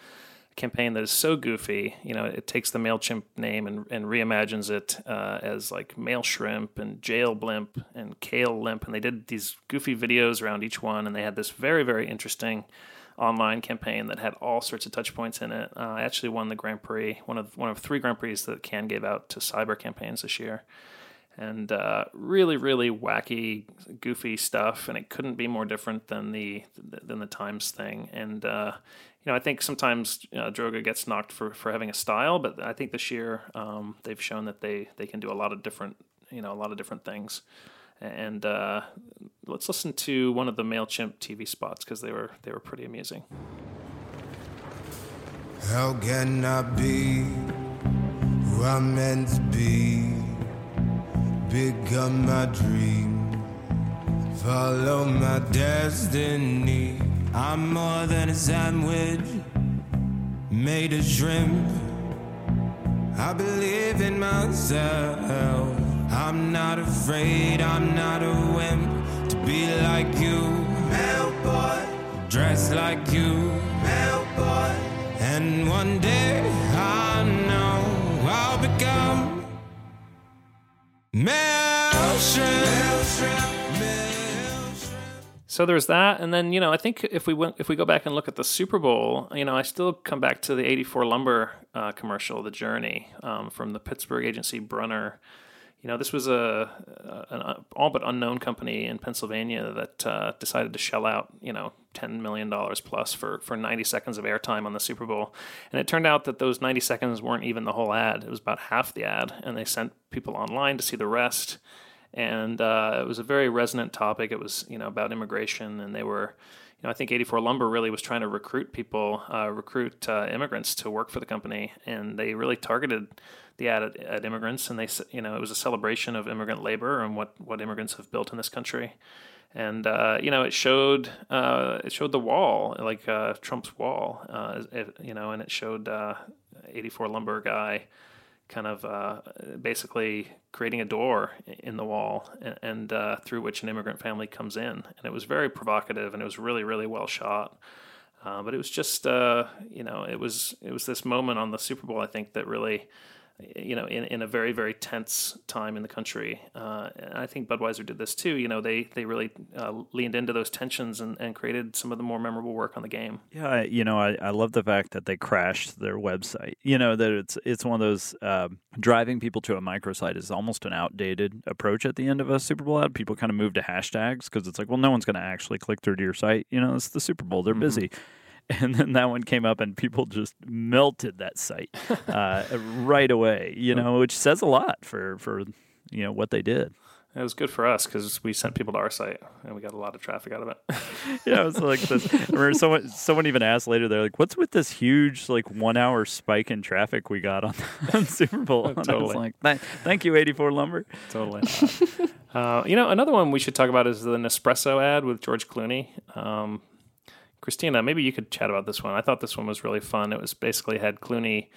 campaign that is so goofy. You know, it takes the Mailchimp name and, and reimagines it uh, as like Mail Shrimp and Jail Blimp and Kale Limp, and they did these goofy videos around each one, and they had this very very interesting online campaign that had all sorts of touch points in it. Uh, I actually won the Grand Prix, one of one of three Grand Prix that Cannes gave out to cyber campaigns this year, and uh, really, really wacky, goofy stuff. And it couldn't be more different than the than the Times thing. And uh, you know, I think sometimes you know, Droga gets knocked for for having a style, but I think this year um, they've shown that they they can do a lot of different you know a lot of different things and uh, let's listen to one of the Mailchimp TV spots because they were they were pretty amusing. How can I be who I'm meant to be? Become my dream, follow my destiny. I'm more than a sandwich made of shrimp I believe in myself. I'm not afraid, I'm not a wimp to be like you. Male boy, dress like you. Male boy, and one day I know I'll become Mail Shrimp. Male shrimp. Male shrimp. So there's that, and then you know I think if we went if we go back and look at the Super Bowl, you know I still come back to the '84 Lumber uh, commercial, The Journey, um, from the Pittsburgh agency Brunner. You know this was a an all but unknown company in Pennsylvania that uh, decided to shell out you know ten million dollars plus for for 90 seconds of airtime on the Super Bowl, and it turned out that those 90 seconds weren't even the whole ad; it was about half the ad, and they sent people online to see the rest. And uh, it was a very resonant topic. It was you know about immigration, and they were, know, I think 84 Lumber really was trying to recruit people, uh, recruit uh, immigrants to work for the company, and they really targeted the ad at, at, immigrants, and they you know it was a celebration of immigrant labor and what what immigrants have built in this country. And uh, you know, it showed uh, it showed the wall, like uh, Trump's wall, it, you know, and it showed 84 Lumber guy kind of uh, basically creating a door in the wall and, and uh, through which an immigrant family comes in. And it was very provocative and it was really, really well shot. Uh, but it was just, uh, you know, it was it was this moment on the Super Bowl, I think, that really you know, in, in a very, very tense time in the country. Uh, and I think Budweiser did this too. You know, they, they really uh, leaned into those tensions and, and created some of the more memorable work on the game. Yeah, I, you know, I, I love the fact that they crashed their website. You know, that it's it's one of those uh, driving people to a microsite is almost an outdated approach at the end of a Super Bowl ad. People kind of move to hashtags because it's like, well, no one's going to actually click through to your site. You know, it's the Super Bowl; they're mm-hmm. busy and then that one came up and people just melted that site uh, right away you know which says a lot for for you know what they did it was good for us because we sent people to our site and we got a lot of traffic out of it. yeah, it was like this. I remember someone someone even asked later. They're like, "What's with this huge like one hour spike in traffic we got on, on Super Bowl?" And totally. I was like, "Thank you, eighty four Lumber." Totally. Uh, you know, another one we should talk about is the Nespresso ad with George Clooney. Um, Kristina, maybe you could chat about this one. I thought this one was really fun. It was basically had Clooney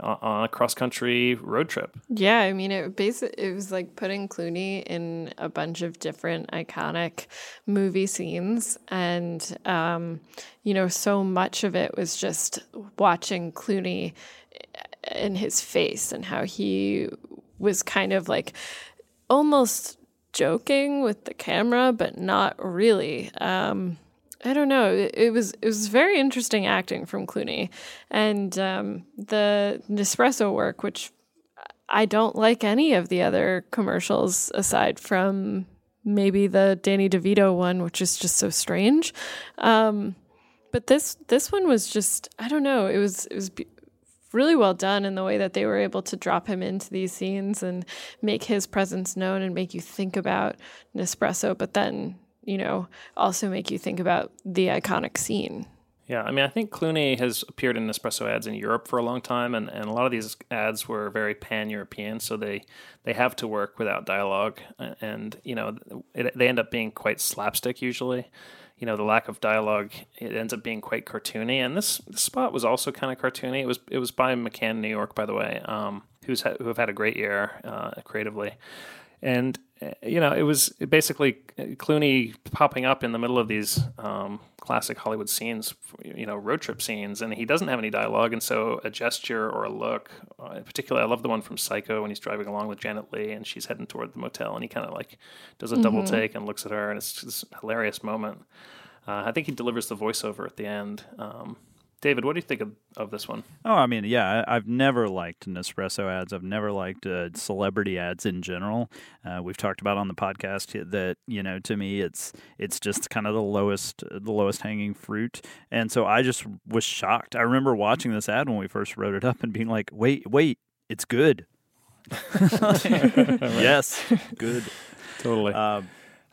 on a cross country road trip. Yeah, I mean it basically it was like putting Clooney in a bunch of different iconic movie scenes and um, you know so much of it was just watching Clooney in his face and how he was kind of like almost joking with the camera but not really. Um, I don't know. It, was it was very interesting acting from Clooney, and um, the Nespresso work, which I don't like any of the other commercials aside from maybe the Danny DeVito one, which is just so strange. Um, but this this one was just I don't know. It was it was. Really well done in the way that they were able to drop him into these scenes and make his presence known and make you think about Nespresso, but then you know, also make you think about the iconic scene. Yeah, I mean, I think Clooney has appeared in Nespresso ads in Europe for a long time, and, and a lot of these ads were very pan European, so they they have to work without dialogue, and you know, it, they end up being quite slapstick usually. You know, the lack of dialogue it ends up being quite cartoony, and this, this spot was also kind of cartoony. It was it was by McCann New York, by the way, um, who's ha- who have had a great year uh, creatively, and you know, it was basically uh, Clooney popping up in the middle of these um, classic Hollywood scenes, you know, road trip scenes, and he doesn't have any dialogue, and so a gesture or a look, uh, particularly, I love the one from Psycho when he's driving along with Janet Leigh and she's heading toward the motel, and he kind of like does a mm-hmm. double take and looks at her, and it's this hilarious moment. Uh, I think he delivers the voiceover at the end. Um, David, what do you think of, of this one? Oh, I mean, yeah, I, have never liked Nespresso ads. I've never liked uh, celebrity ads in general. Uh, we've talked about on the podcast that you know, to me, it's it's just kind of the lowest the lowest hanging fruit, and so I just was shocked. I remember watching this ad when we first wrote it up and being like, "Wait, wait, it's good." yes, good, totally. Um,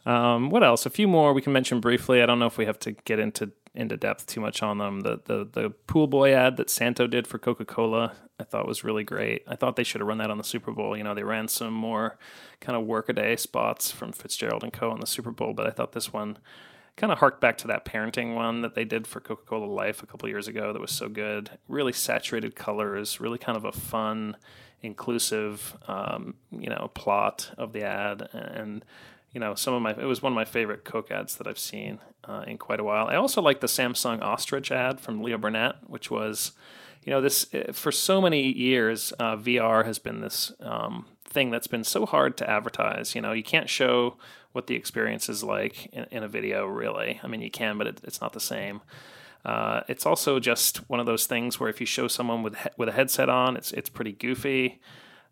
um, what else? A few more we can mention briefly. I don't know if we have to get into into depth too much on them. The the the pool boy ad that Santo did for Coca Cola, I thought was really great. I thought they should have run that on the Super Bowl. You know, they ran some more kind of workaday spots from Fitzgerald and Co. on the Super Bowl, but I thought this one kind of harked back to that parenting one that they did for Coca Cola Life a couple years ago that was so good. Really saturated colors, really kind of a fun, inclusive, um, you know, plot of the ad. And, you know, some of my, it was one of my favorite Coke ads that I've seen uh, in quite a while. I also like the Samsung Ostrich ad from Leo Burnett, which was, you know, this, eh, for so many years, uh, VR has been this um, thing that's been so hard to advertise. You know, you can't show what the experience is like in, in a video, really. I mean, you can, but it, it's not the same. Uh, it's also just one of those things where if you show someone with with a headset on, it's it's pretty goofy.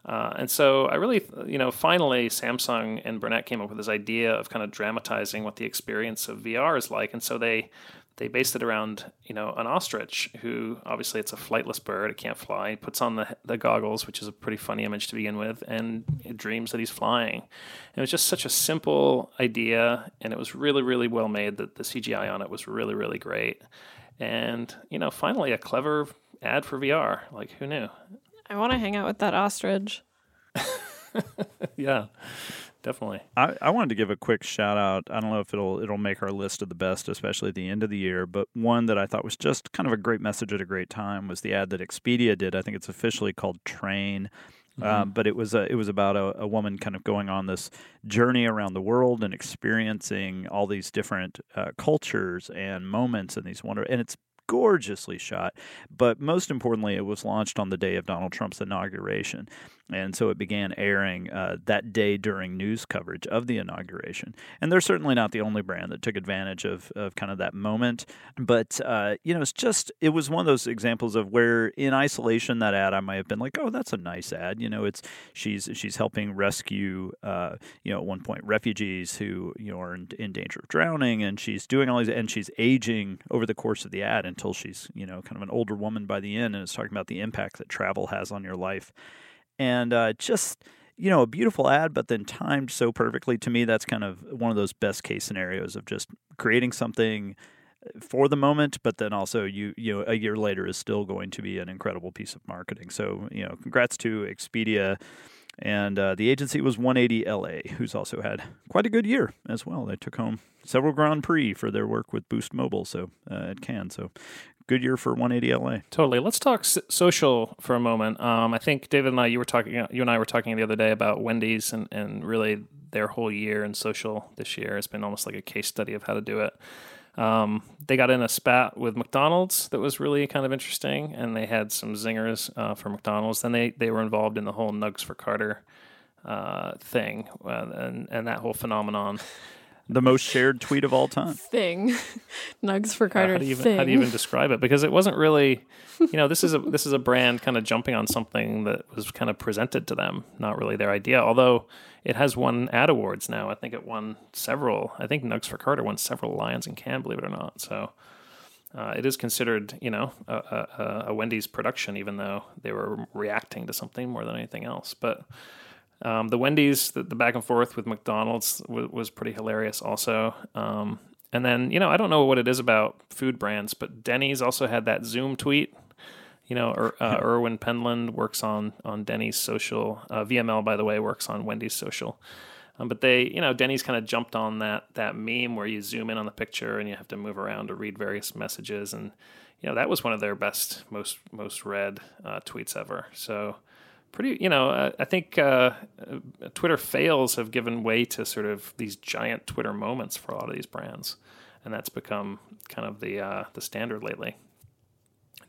Uh, and so I really, you know, finally Samsung and Burnett came up with this idea of kind of dramatizing what the experience of VR is like. And so they they based it around you know an ostrich who obviously it's a flightless bird. It can't fly. Puts on the, the goggles which is a pretty funny image to begin with and dreams that he's flying. And it was just such a simple idea and it was really really well made that the cgi on it was really really great. And you know finally a clever ad for vr like who knew I want to hang out with that ostrich. yeah definitely. I, I wanted to give a quick shout out. I don't know if it'll it'll make our list of the best, especially at the end of the year. But one that I thought was just kind of a great message at a great time was the ad that Expedia did. I think it's officially called Train. Mm-hmm. Um, but it was a, it was about a, a, woman kind of going on this journey around the world and experiencing all these different uh, cultures and moments and these wonder and it's gorgeously shot. But most importantly, it was launched on the day of Donald Trump's inauguration. And so it began airing uh, that day during news coverage of the inauguration. And they're certainly not the only brand that took advantage of, of kind of that moment. But, uh, you know, it's just, it was one of those examples of where in isolation, that ad, I might have been like, oh, that's a nice ad. You know, it's, she's, she's helping rescue, uh, you know, at one point, refugees who, you know, are in, in danger of drowning. And she's doing all these, and she's aging over the course of the ad until she's, you know, kind of an older woman by the end. And it's talking about the impact that travel has on your life and uh, just you know a beautiful ad but then timed so perfectly to me that's kind of one of those best case scenarios of just creating something for the moment but then also you you know a year later is still going to be an incredible piece of marketing so you know congrats to expedia and uh, the agency was 180 LA, who's also had quite a good year as well. They took home several Grand Prix for their work with Boost Mobile, so uh, at. So good year for 180 LA. Totally. Let's talk social for a moment. Um, I think David and I, you were talking, you and I were talking the other day about Wendy's and, and really their whole year in social this year has been almost like a case study of how to do it. Um, they got in a spat with McDonald's that was really kind of interesting, and they had some zingers uh, for McDonald's. Then they, they were involved in the whole Nugs for Carter uh, thing uh, and, and that whole phenomenon the most shared tweet of all time. Thing, Nugs for Carter. how, do you even, thing. how do you even describe it? Because it wasn't really, you know, this is a this is a brand kind of jumping on something that was kind of presented to them, not really their idea. Although it has won ad awards now. I think it won several. I think Nugs for Carter won several Lions in Cannes, believe it or not. So. Uh, it is considered, you know, a, a, a Wendy's production, even though they were reacting to something more than anything else. But um, the Wendy's, the, the, back and forth with McDonald's w- was pretty hilarious, also. Um, and then, you know, I don't know what it is about food brands, but Denny's also had that Zoom tweet. You know, er, uh, Erwin Penland works on on Denny's social. Uh, VML, by the way, works on Wendy's social. Um, but they, you know, Denny's kind of jumped on that that meme where you zoom in on the picture and you have to move around to read various messages, and you know that was one of their best, most most read uh, tweets ever. So pretty, you know, uh, I think uh, Twitter fails have given way to sort of these giant Twitter moments for a lot of these brands, and that's become kind of the uh, the standard lately.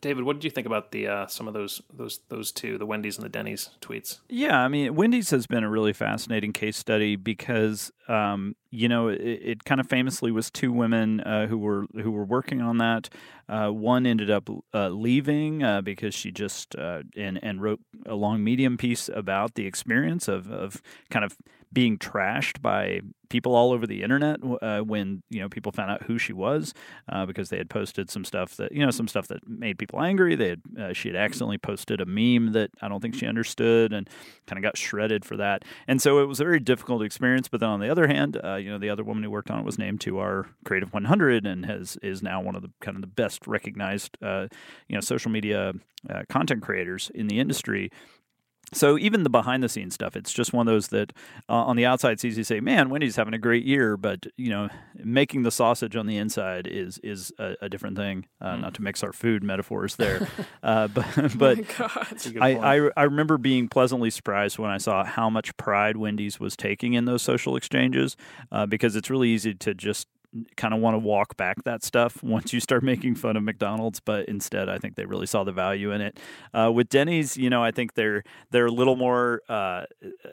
David, what did you think about the uh, some of those those those two, the Wendy's and the Denny's tweets? Yeah, I mean, Wendy's has been a really fascinating case study because um, you know it, it, kind of famously was two women uh, who were who were working on that. Uh, one ended up uh, leaving uh, because she just uh, and and wrote a long medium piece about the experience of of kind of being trashed by people all over the internet uh, when you know people found out who she was uh, because they had posted some stuff that you know some stuff that made people angry. They had uh, she had accidentally posted a meme that I don't think she understood and kind of got shredded for that. And so it was a very difficult experience. But then on the other hand, uh, you know the other woman who worked on it was named to our Creative 100 and has is now one of the kind of the best recognized uh, you know social media uh, content creators in the industry so even the behind the scenes stuff, it's just one of those that uh, on the outside it's easy to say, "Man, Wendy's having a great year," but you know, making the sausage on the inside is is a, a different thing. Uh, mm. Not to mix our food metaphors there, uh, but but oh I, I, I remember being pleasantly surprised when I saw how much pride Wendy's was taking in those social exchanges, uh, because it's really easy to just kind of want to walk back that stuff once you start making fun of McDonald's, but instead, I think they really saw the value in it. Uh, with Denny's, you know, I think they're they're a little more. Uh,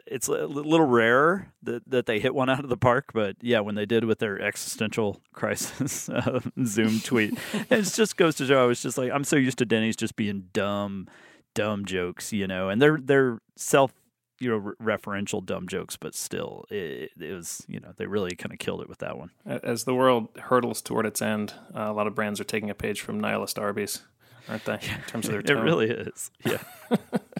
it's a little rarer that, that they hit one out of the park, but yeah, when they did with their existential crisis uh, Zoom tweet, it just goes to show. I was just like, I'm so used to Denny's just being dumb, dumb jokes, you know, and they're they're self you know referential dumb jokes, but still, it, it was you know they really kind of killed it with that one. As the world hurtles toward its end, uh, a lot of brands are taking a page from nihilist Arby's, aren't they? In terms of their tone. it really is. Yeah.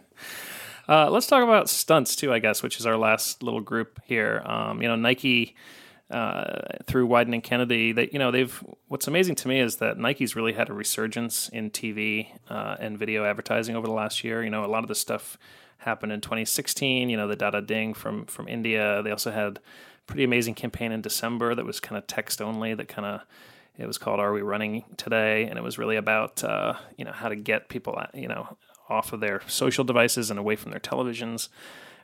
uh, let's talk about stunts too, I guess, which is our last little group here. Um, you know, Nike. Uh, through Wieden Kennedy, that you know they've. What's amazing to me is that Nike's really had a resurgence in TV uh, and video advertising over the last year. You know, a lot of the stuff happened in 2016. You know, the Da Da Ding from from India. They also had pretty amazing campaign in December that was kind of text only. That kind of it was called "Are We Running Today?" and it was really about uh, you know how to get people uh, you know off of their social devices and away from their televisions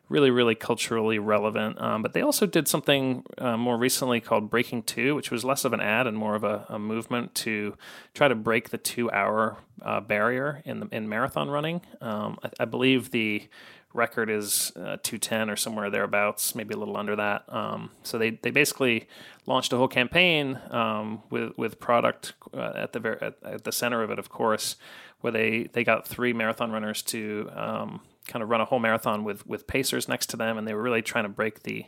really, really culturally relevant. Um, but they also did something uh, more recently called Breaking Two, which was less of an ad and more of a, a movement to try to break the two-hour uh, barrier in the, in marathon running. Um, I, I, believe the record is uh, 210 or somewhere thereabouts, maybe a little under that. Um, so they, they basically launched a whole campaign um, with with product uh, at the ver- at, at, the center of it, of course, where they they got three marathon runners to um, kind of run a whole marathon with with pacers next to them, and they were really trying to break the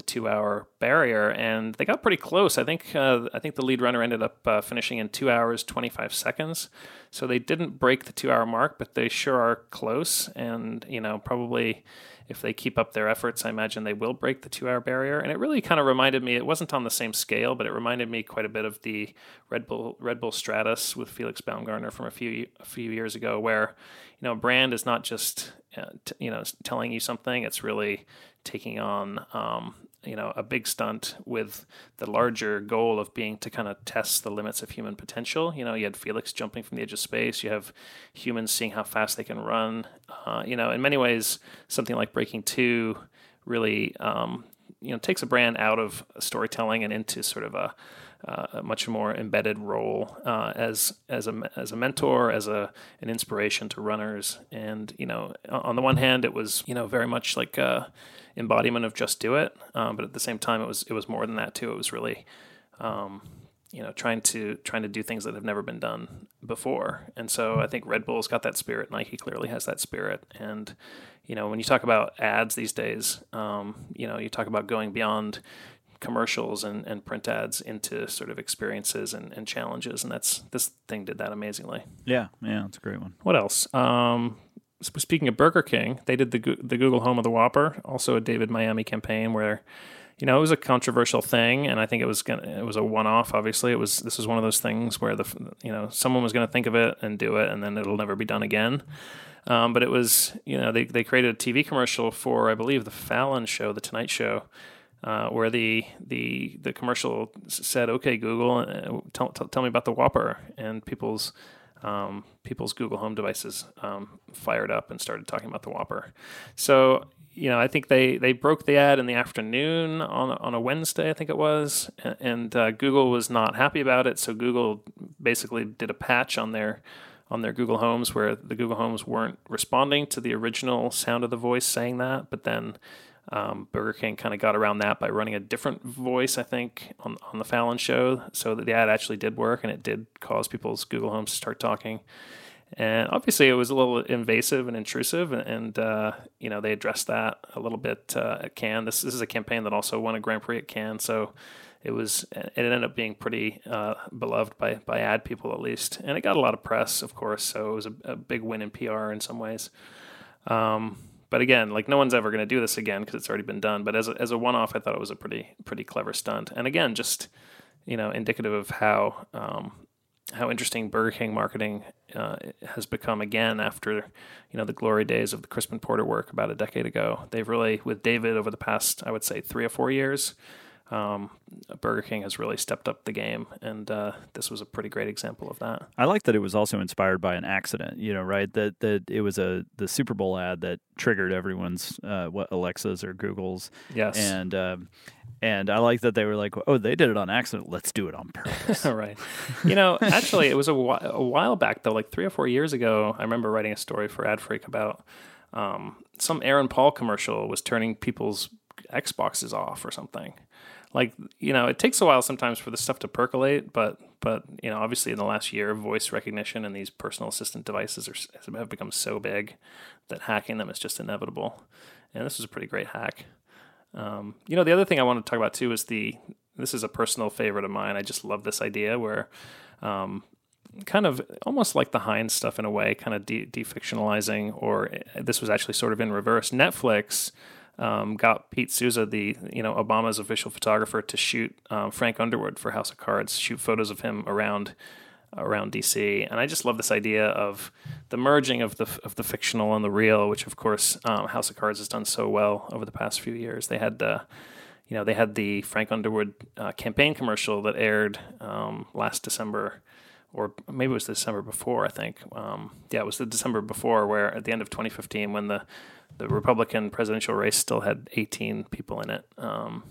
the two hour barrier, and they got pretty close. I think uh, I think the lead runner ended up uh, finishing in two hours twenty five seconds. So they didn't break the two hour mark, but they sure are close. And you know, probably if they keep up their efforts, I imagine they will break the two hour barrier. And it really kind of reminded me. It wasn't on the same scale, but it reminded me quite a bit of the Red Bull Red Bull Stratos with Felix Baumgartner from a few a few years ago, where you know, brand is not just uh, t- you know telling you something; it's really taking on um, you know a big stunt with the larger goal of being to kind of test the limits of human potential. You know, you had Felix jumping from the edge of space. You have humans seeing how fast they can run. Uh, you know, in many ways, something like Breaking Two really um, you know takes a brand out of storytelling and into sort of a uh, a much more embedded role uh, as as a as a mentor, as a an inspiration to runners. And you know, on the one hand, it was you know very much like a embodiment of just do it, um, but at the same time, it was it was more than that too. It was really um, you know trying to trying to do things that have never been done before. And so I think Red Bull's got that spirit. Nike clearly has that spirit. And you know, when you talk about ads these days, um, you know, you talk about going beyond commercials and, and print ads into sort of experiences and, and challenges. And that's this thing did that amazingly. Yeah, yeah, it's a great one. What else? Um, speaking of Burger King, they did the the Google Home of the Whopper, also a David Miami campaign where you know, it was a controversial thing, and I think it was gonna, it was a one off. Obviously, it was this was one of those things where the you know someone was going to think of it and do it, and then it'll never be done again. Um, but it was you know they they created a TV commercial for I believe the Fallon show, the Tonight Show, uh, where the the the commercial said, "Okay, Google, uh, tell, tell, tell me about the Whopper," and people's um, people's Google Home devices um, fired up and started talking about the Whopper. So you know, I think they they broke the ad in the afternoon on on a Wednesday, I think it was, and uh, Google was not happy about it. So Google basically did a patch on their on their Google Homes where the Google Homes weren't responding to the original sound of the voice saying that, but then um, Burger King kind of got around that by running a different voice, I think, on, on the Fallon show, so that the ad actually did work and it did cause people's Google Homes to start talking. And obviously, it was a little invasive and intrusive, and, uh, you know they addressed that a little bit uh, at Cannes. This, this is a campaign that also won a Grand Prix at Cannes, so it was it ended up being pretty uh, beloved by by ad people at least, and it got a lot of press, of course. So it was a, a big win in PR in some ways. Um, but again, like no one's ever going to do this again because it's already been done. But as a, as a one off, I thought it was a pretty pretty clever stunt. And again, just you know, indicative of how um, how interesting Burger King marketing uh, has become again after you know the glory days of the Crispin Porter work about a decade ago. They've really, with David over the past, I would say, three or four years, um, Burger King has really stepped up the game, and uh, this was a pretty great example of that. I like that it was also inspired by an accident. You know, right? That that it was a the Super Bowl ad that triggered everyone's uh, what Alexas or Googles. Yes, and. Um, and I like that they were like, "Oh, they did it on accident. Let's do it on purpose." right. You know, actually, it was a, wh- a while back though, like three or four years ago. I remember writing a story for AdFreak about um, some Aaron Paul commercial was turning people's Xboxes off or something. Like you know, it takes a while sometimes for the stuff to percolate, but but you know, obviously in the last year, voice recognition and these personal assistant devices are, have become so big that hacking them is just inevitable. And this was a pretty great hack. Um, you know, the other thing I want to talk about too is the this is a personal favorite of mine. I just love this idea where, um, kind of almost like the Heinz stuff in a way, kind of de- defictionalizing, or eh, this was actually sort of in reverse. Netflix um, got Pete Souza, the you know Obama's official photographer, to shoot um, Frank Underwood for House of Cards, shoot photos of him around around DC, and I just love this idea of the merging of the of the fictional and the real, which of course um, House of Cards has done so well over the past few years. They had uh, you know they had the Frank Underwood uh, campaign commercial that aired um, last December. Or maybe it was the December before, I think. Um, yeah, it was the December before, where at the end of 2015, when the, the Republican presidential race still had 18 people in it, um,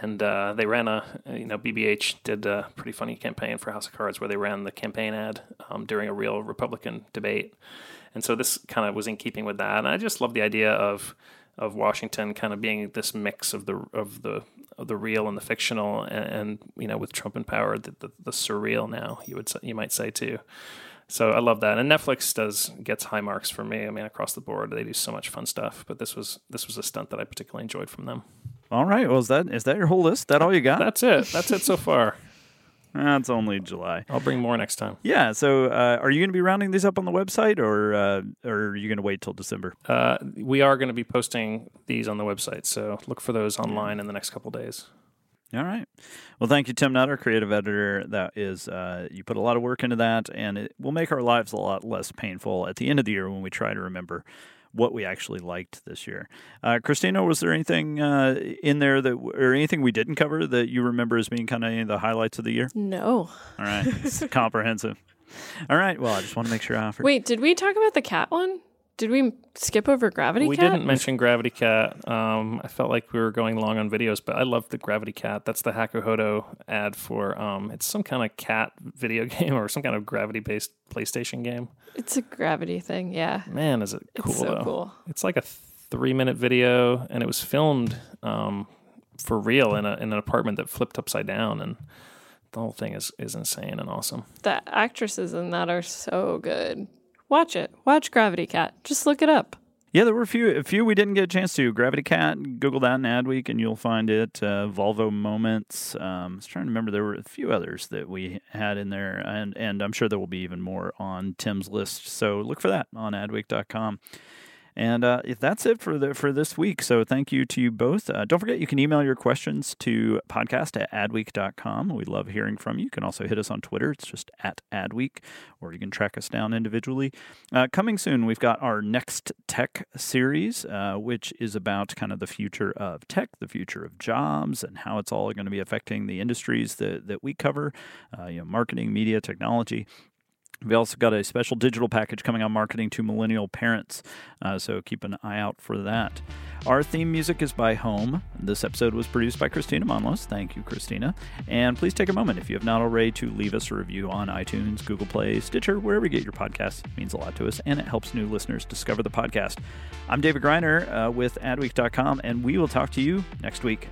and uh, they ran a you know BBH did a pretty funny campaign for House of Cards where they ran the campaign ad um, during a real Republican debate, and so this kind of was in keeping with that. And I just love the idea of of Washington kind of being this mix of the of the the real and the fictional, and, and you know with Trump in power, the, the, the surreal now you would you might say too. So I love that, and Netflix does gets high marks for me. I mean, across the board, they do so much fun stuff. But this was this was a stunt that I particularly enjoyed from them. All right. Well, is that is that your whole list? That all you got? That's it. That's it so far. That's only July. I'll bring more next time. Yeah. So, uh, are you going to be rounding these up on the website, or uh, or are you going to wait till December? Uh, we are going to be posting these on the website, so look for those online in the next couple days. All right. Well, thank you, Tim Nutter, creative editor. That is, uh, you put a lot of work into that, and it will make our lives a lot less painful at the end of the year when we try to remember what we actually liked this year. Uh, Kristina, was there anything uh, in there that, or anything we didn't cover that you remember as being kind of the highlights of the year? No. All right, it's comprehensive. All right. Well, I just want to make sure I offered. Wait, did we talk about the cat one? Did we skip over Gravity Cat? we Cat? didn't mention Gravity Cat. Um, I felt like we were going long on videos, but I love the Gravity Cat. That's the Hakuhodo ad for um, it's some kind of cat video game or some kind of gravity based PlayStation game. It's a gravity thing, yeah. Man, is it cool It's so though. cool. It's like a three minute video, and it was filmed um, for real in, a, in an apartment that flipped upside down, and the whole thing is, is insane and awesome. The actresses in that are so good. Watch it. Watch Gravity Cat. Just look it up. Yeah, there were a few, a few we didn't get a chance to. Gravity Cat, Google that in Adweek, and you'll find it. Uh, Volvo Moments. Um, I was trying to remember there were a few others that we had in there, and and I'm sure there will be even more on Tim's list. So look for that on Adweek.com. And uh, that's it for the for this week. So thank you to you both. Uh, don't forget you can email your questions to podcast at adweek.com. We love hearing from you. You can also hit us on Twitter. It's just at adweek, or you can track us down individually. Uh, coming soon, we've got our next tech series, uh, which is about kind of the future of tech, the future of jobs, and how it's all going to be affecting the industries that, that we cover, uh, you know, marketing, media, technology. We also got a special digital package coming on marketing to millennial parents, uh, so keep an eye out for that. Our theme music is by Home. This episode was produced by Kristina Monllos. Thank you, Kristina. And please take a moment, if you have not already, to leave us a review on iTunes, Google Play, Stitcher, wherever you get your podcasts. It means a lot to us, and it helps new listeners discover the podcast. I'm David Griner uh, with Adweek.com, and we will talk to you next week.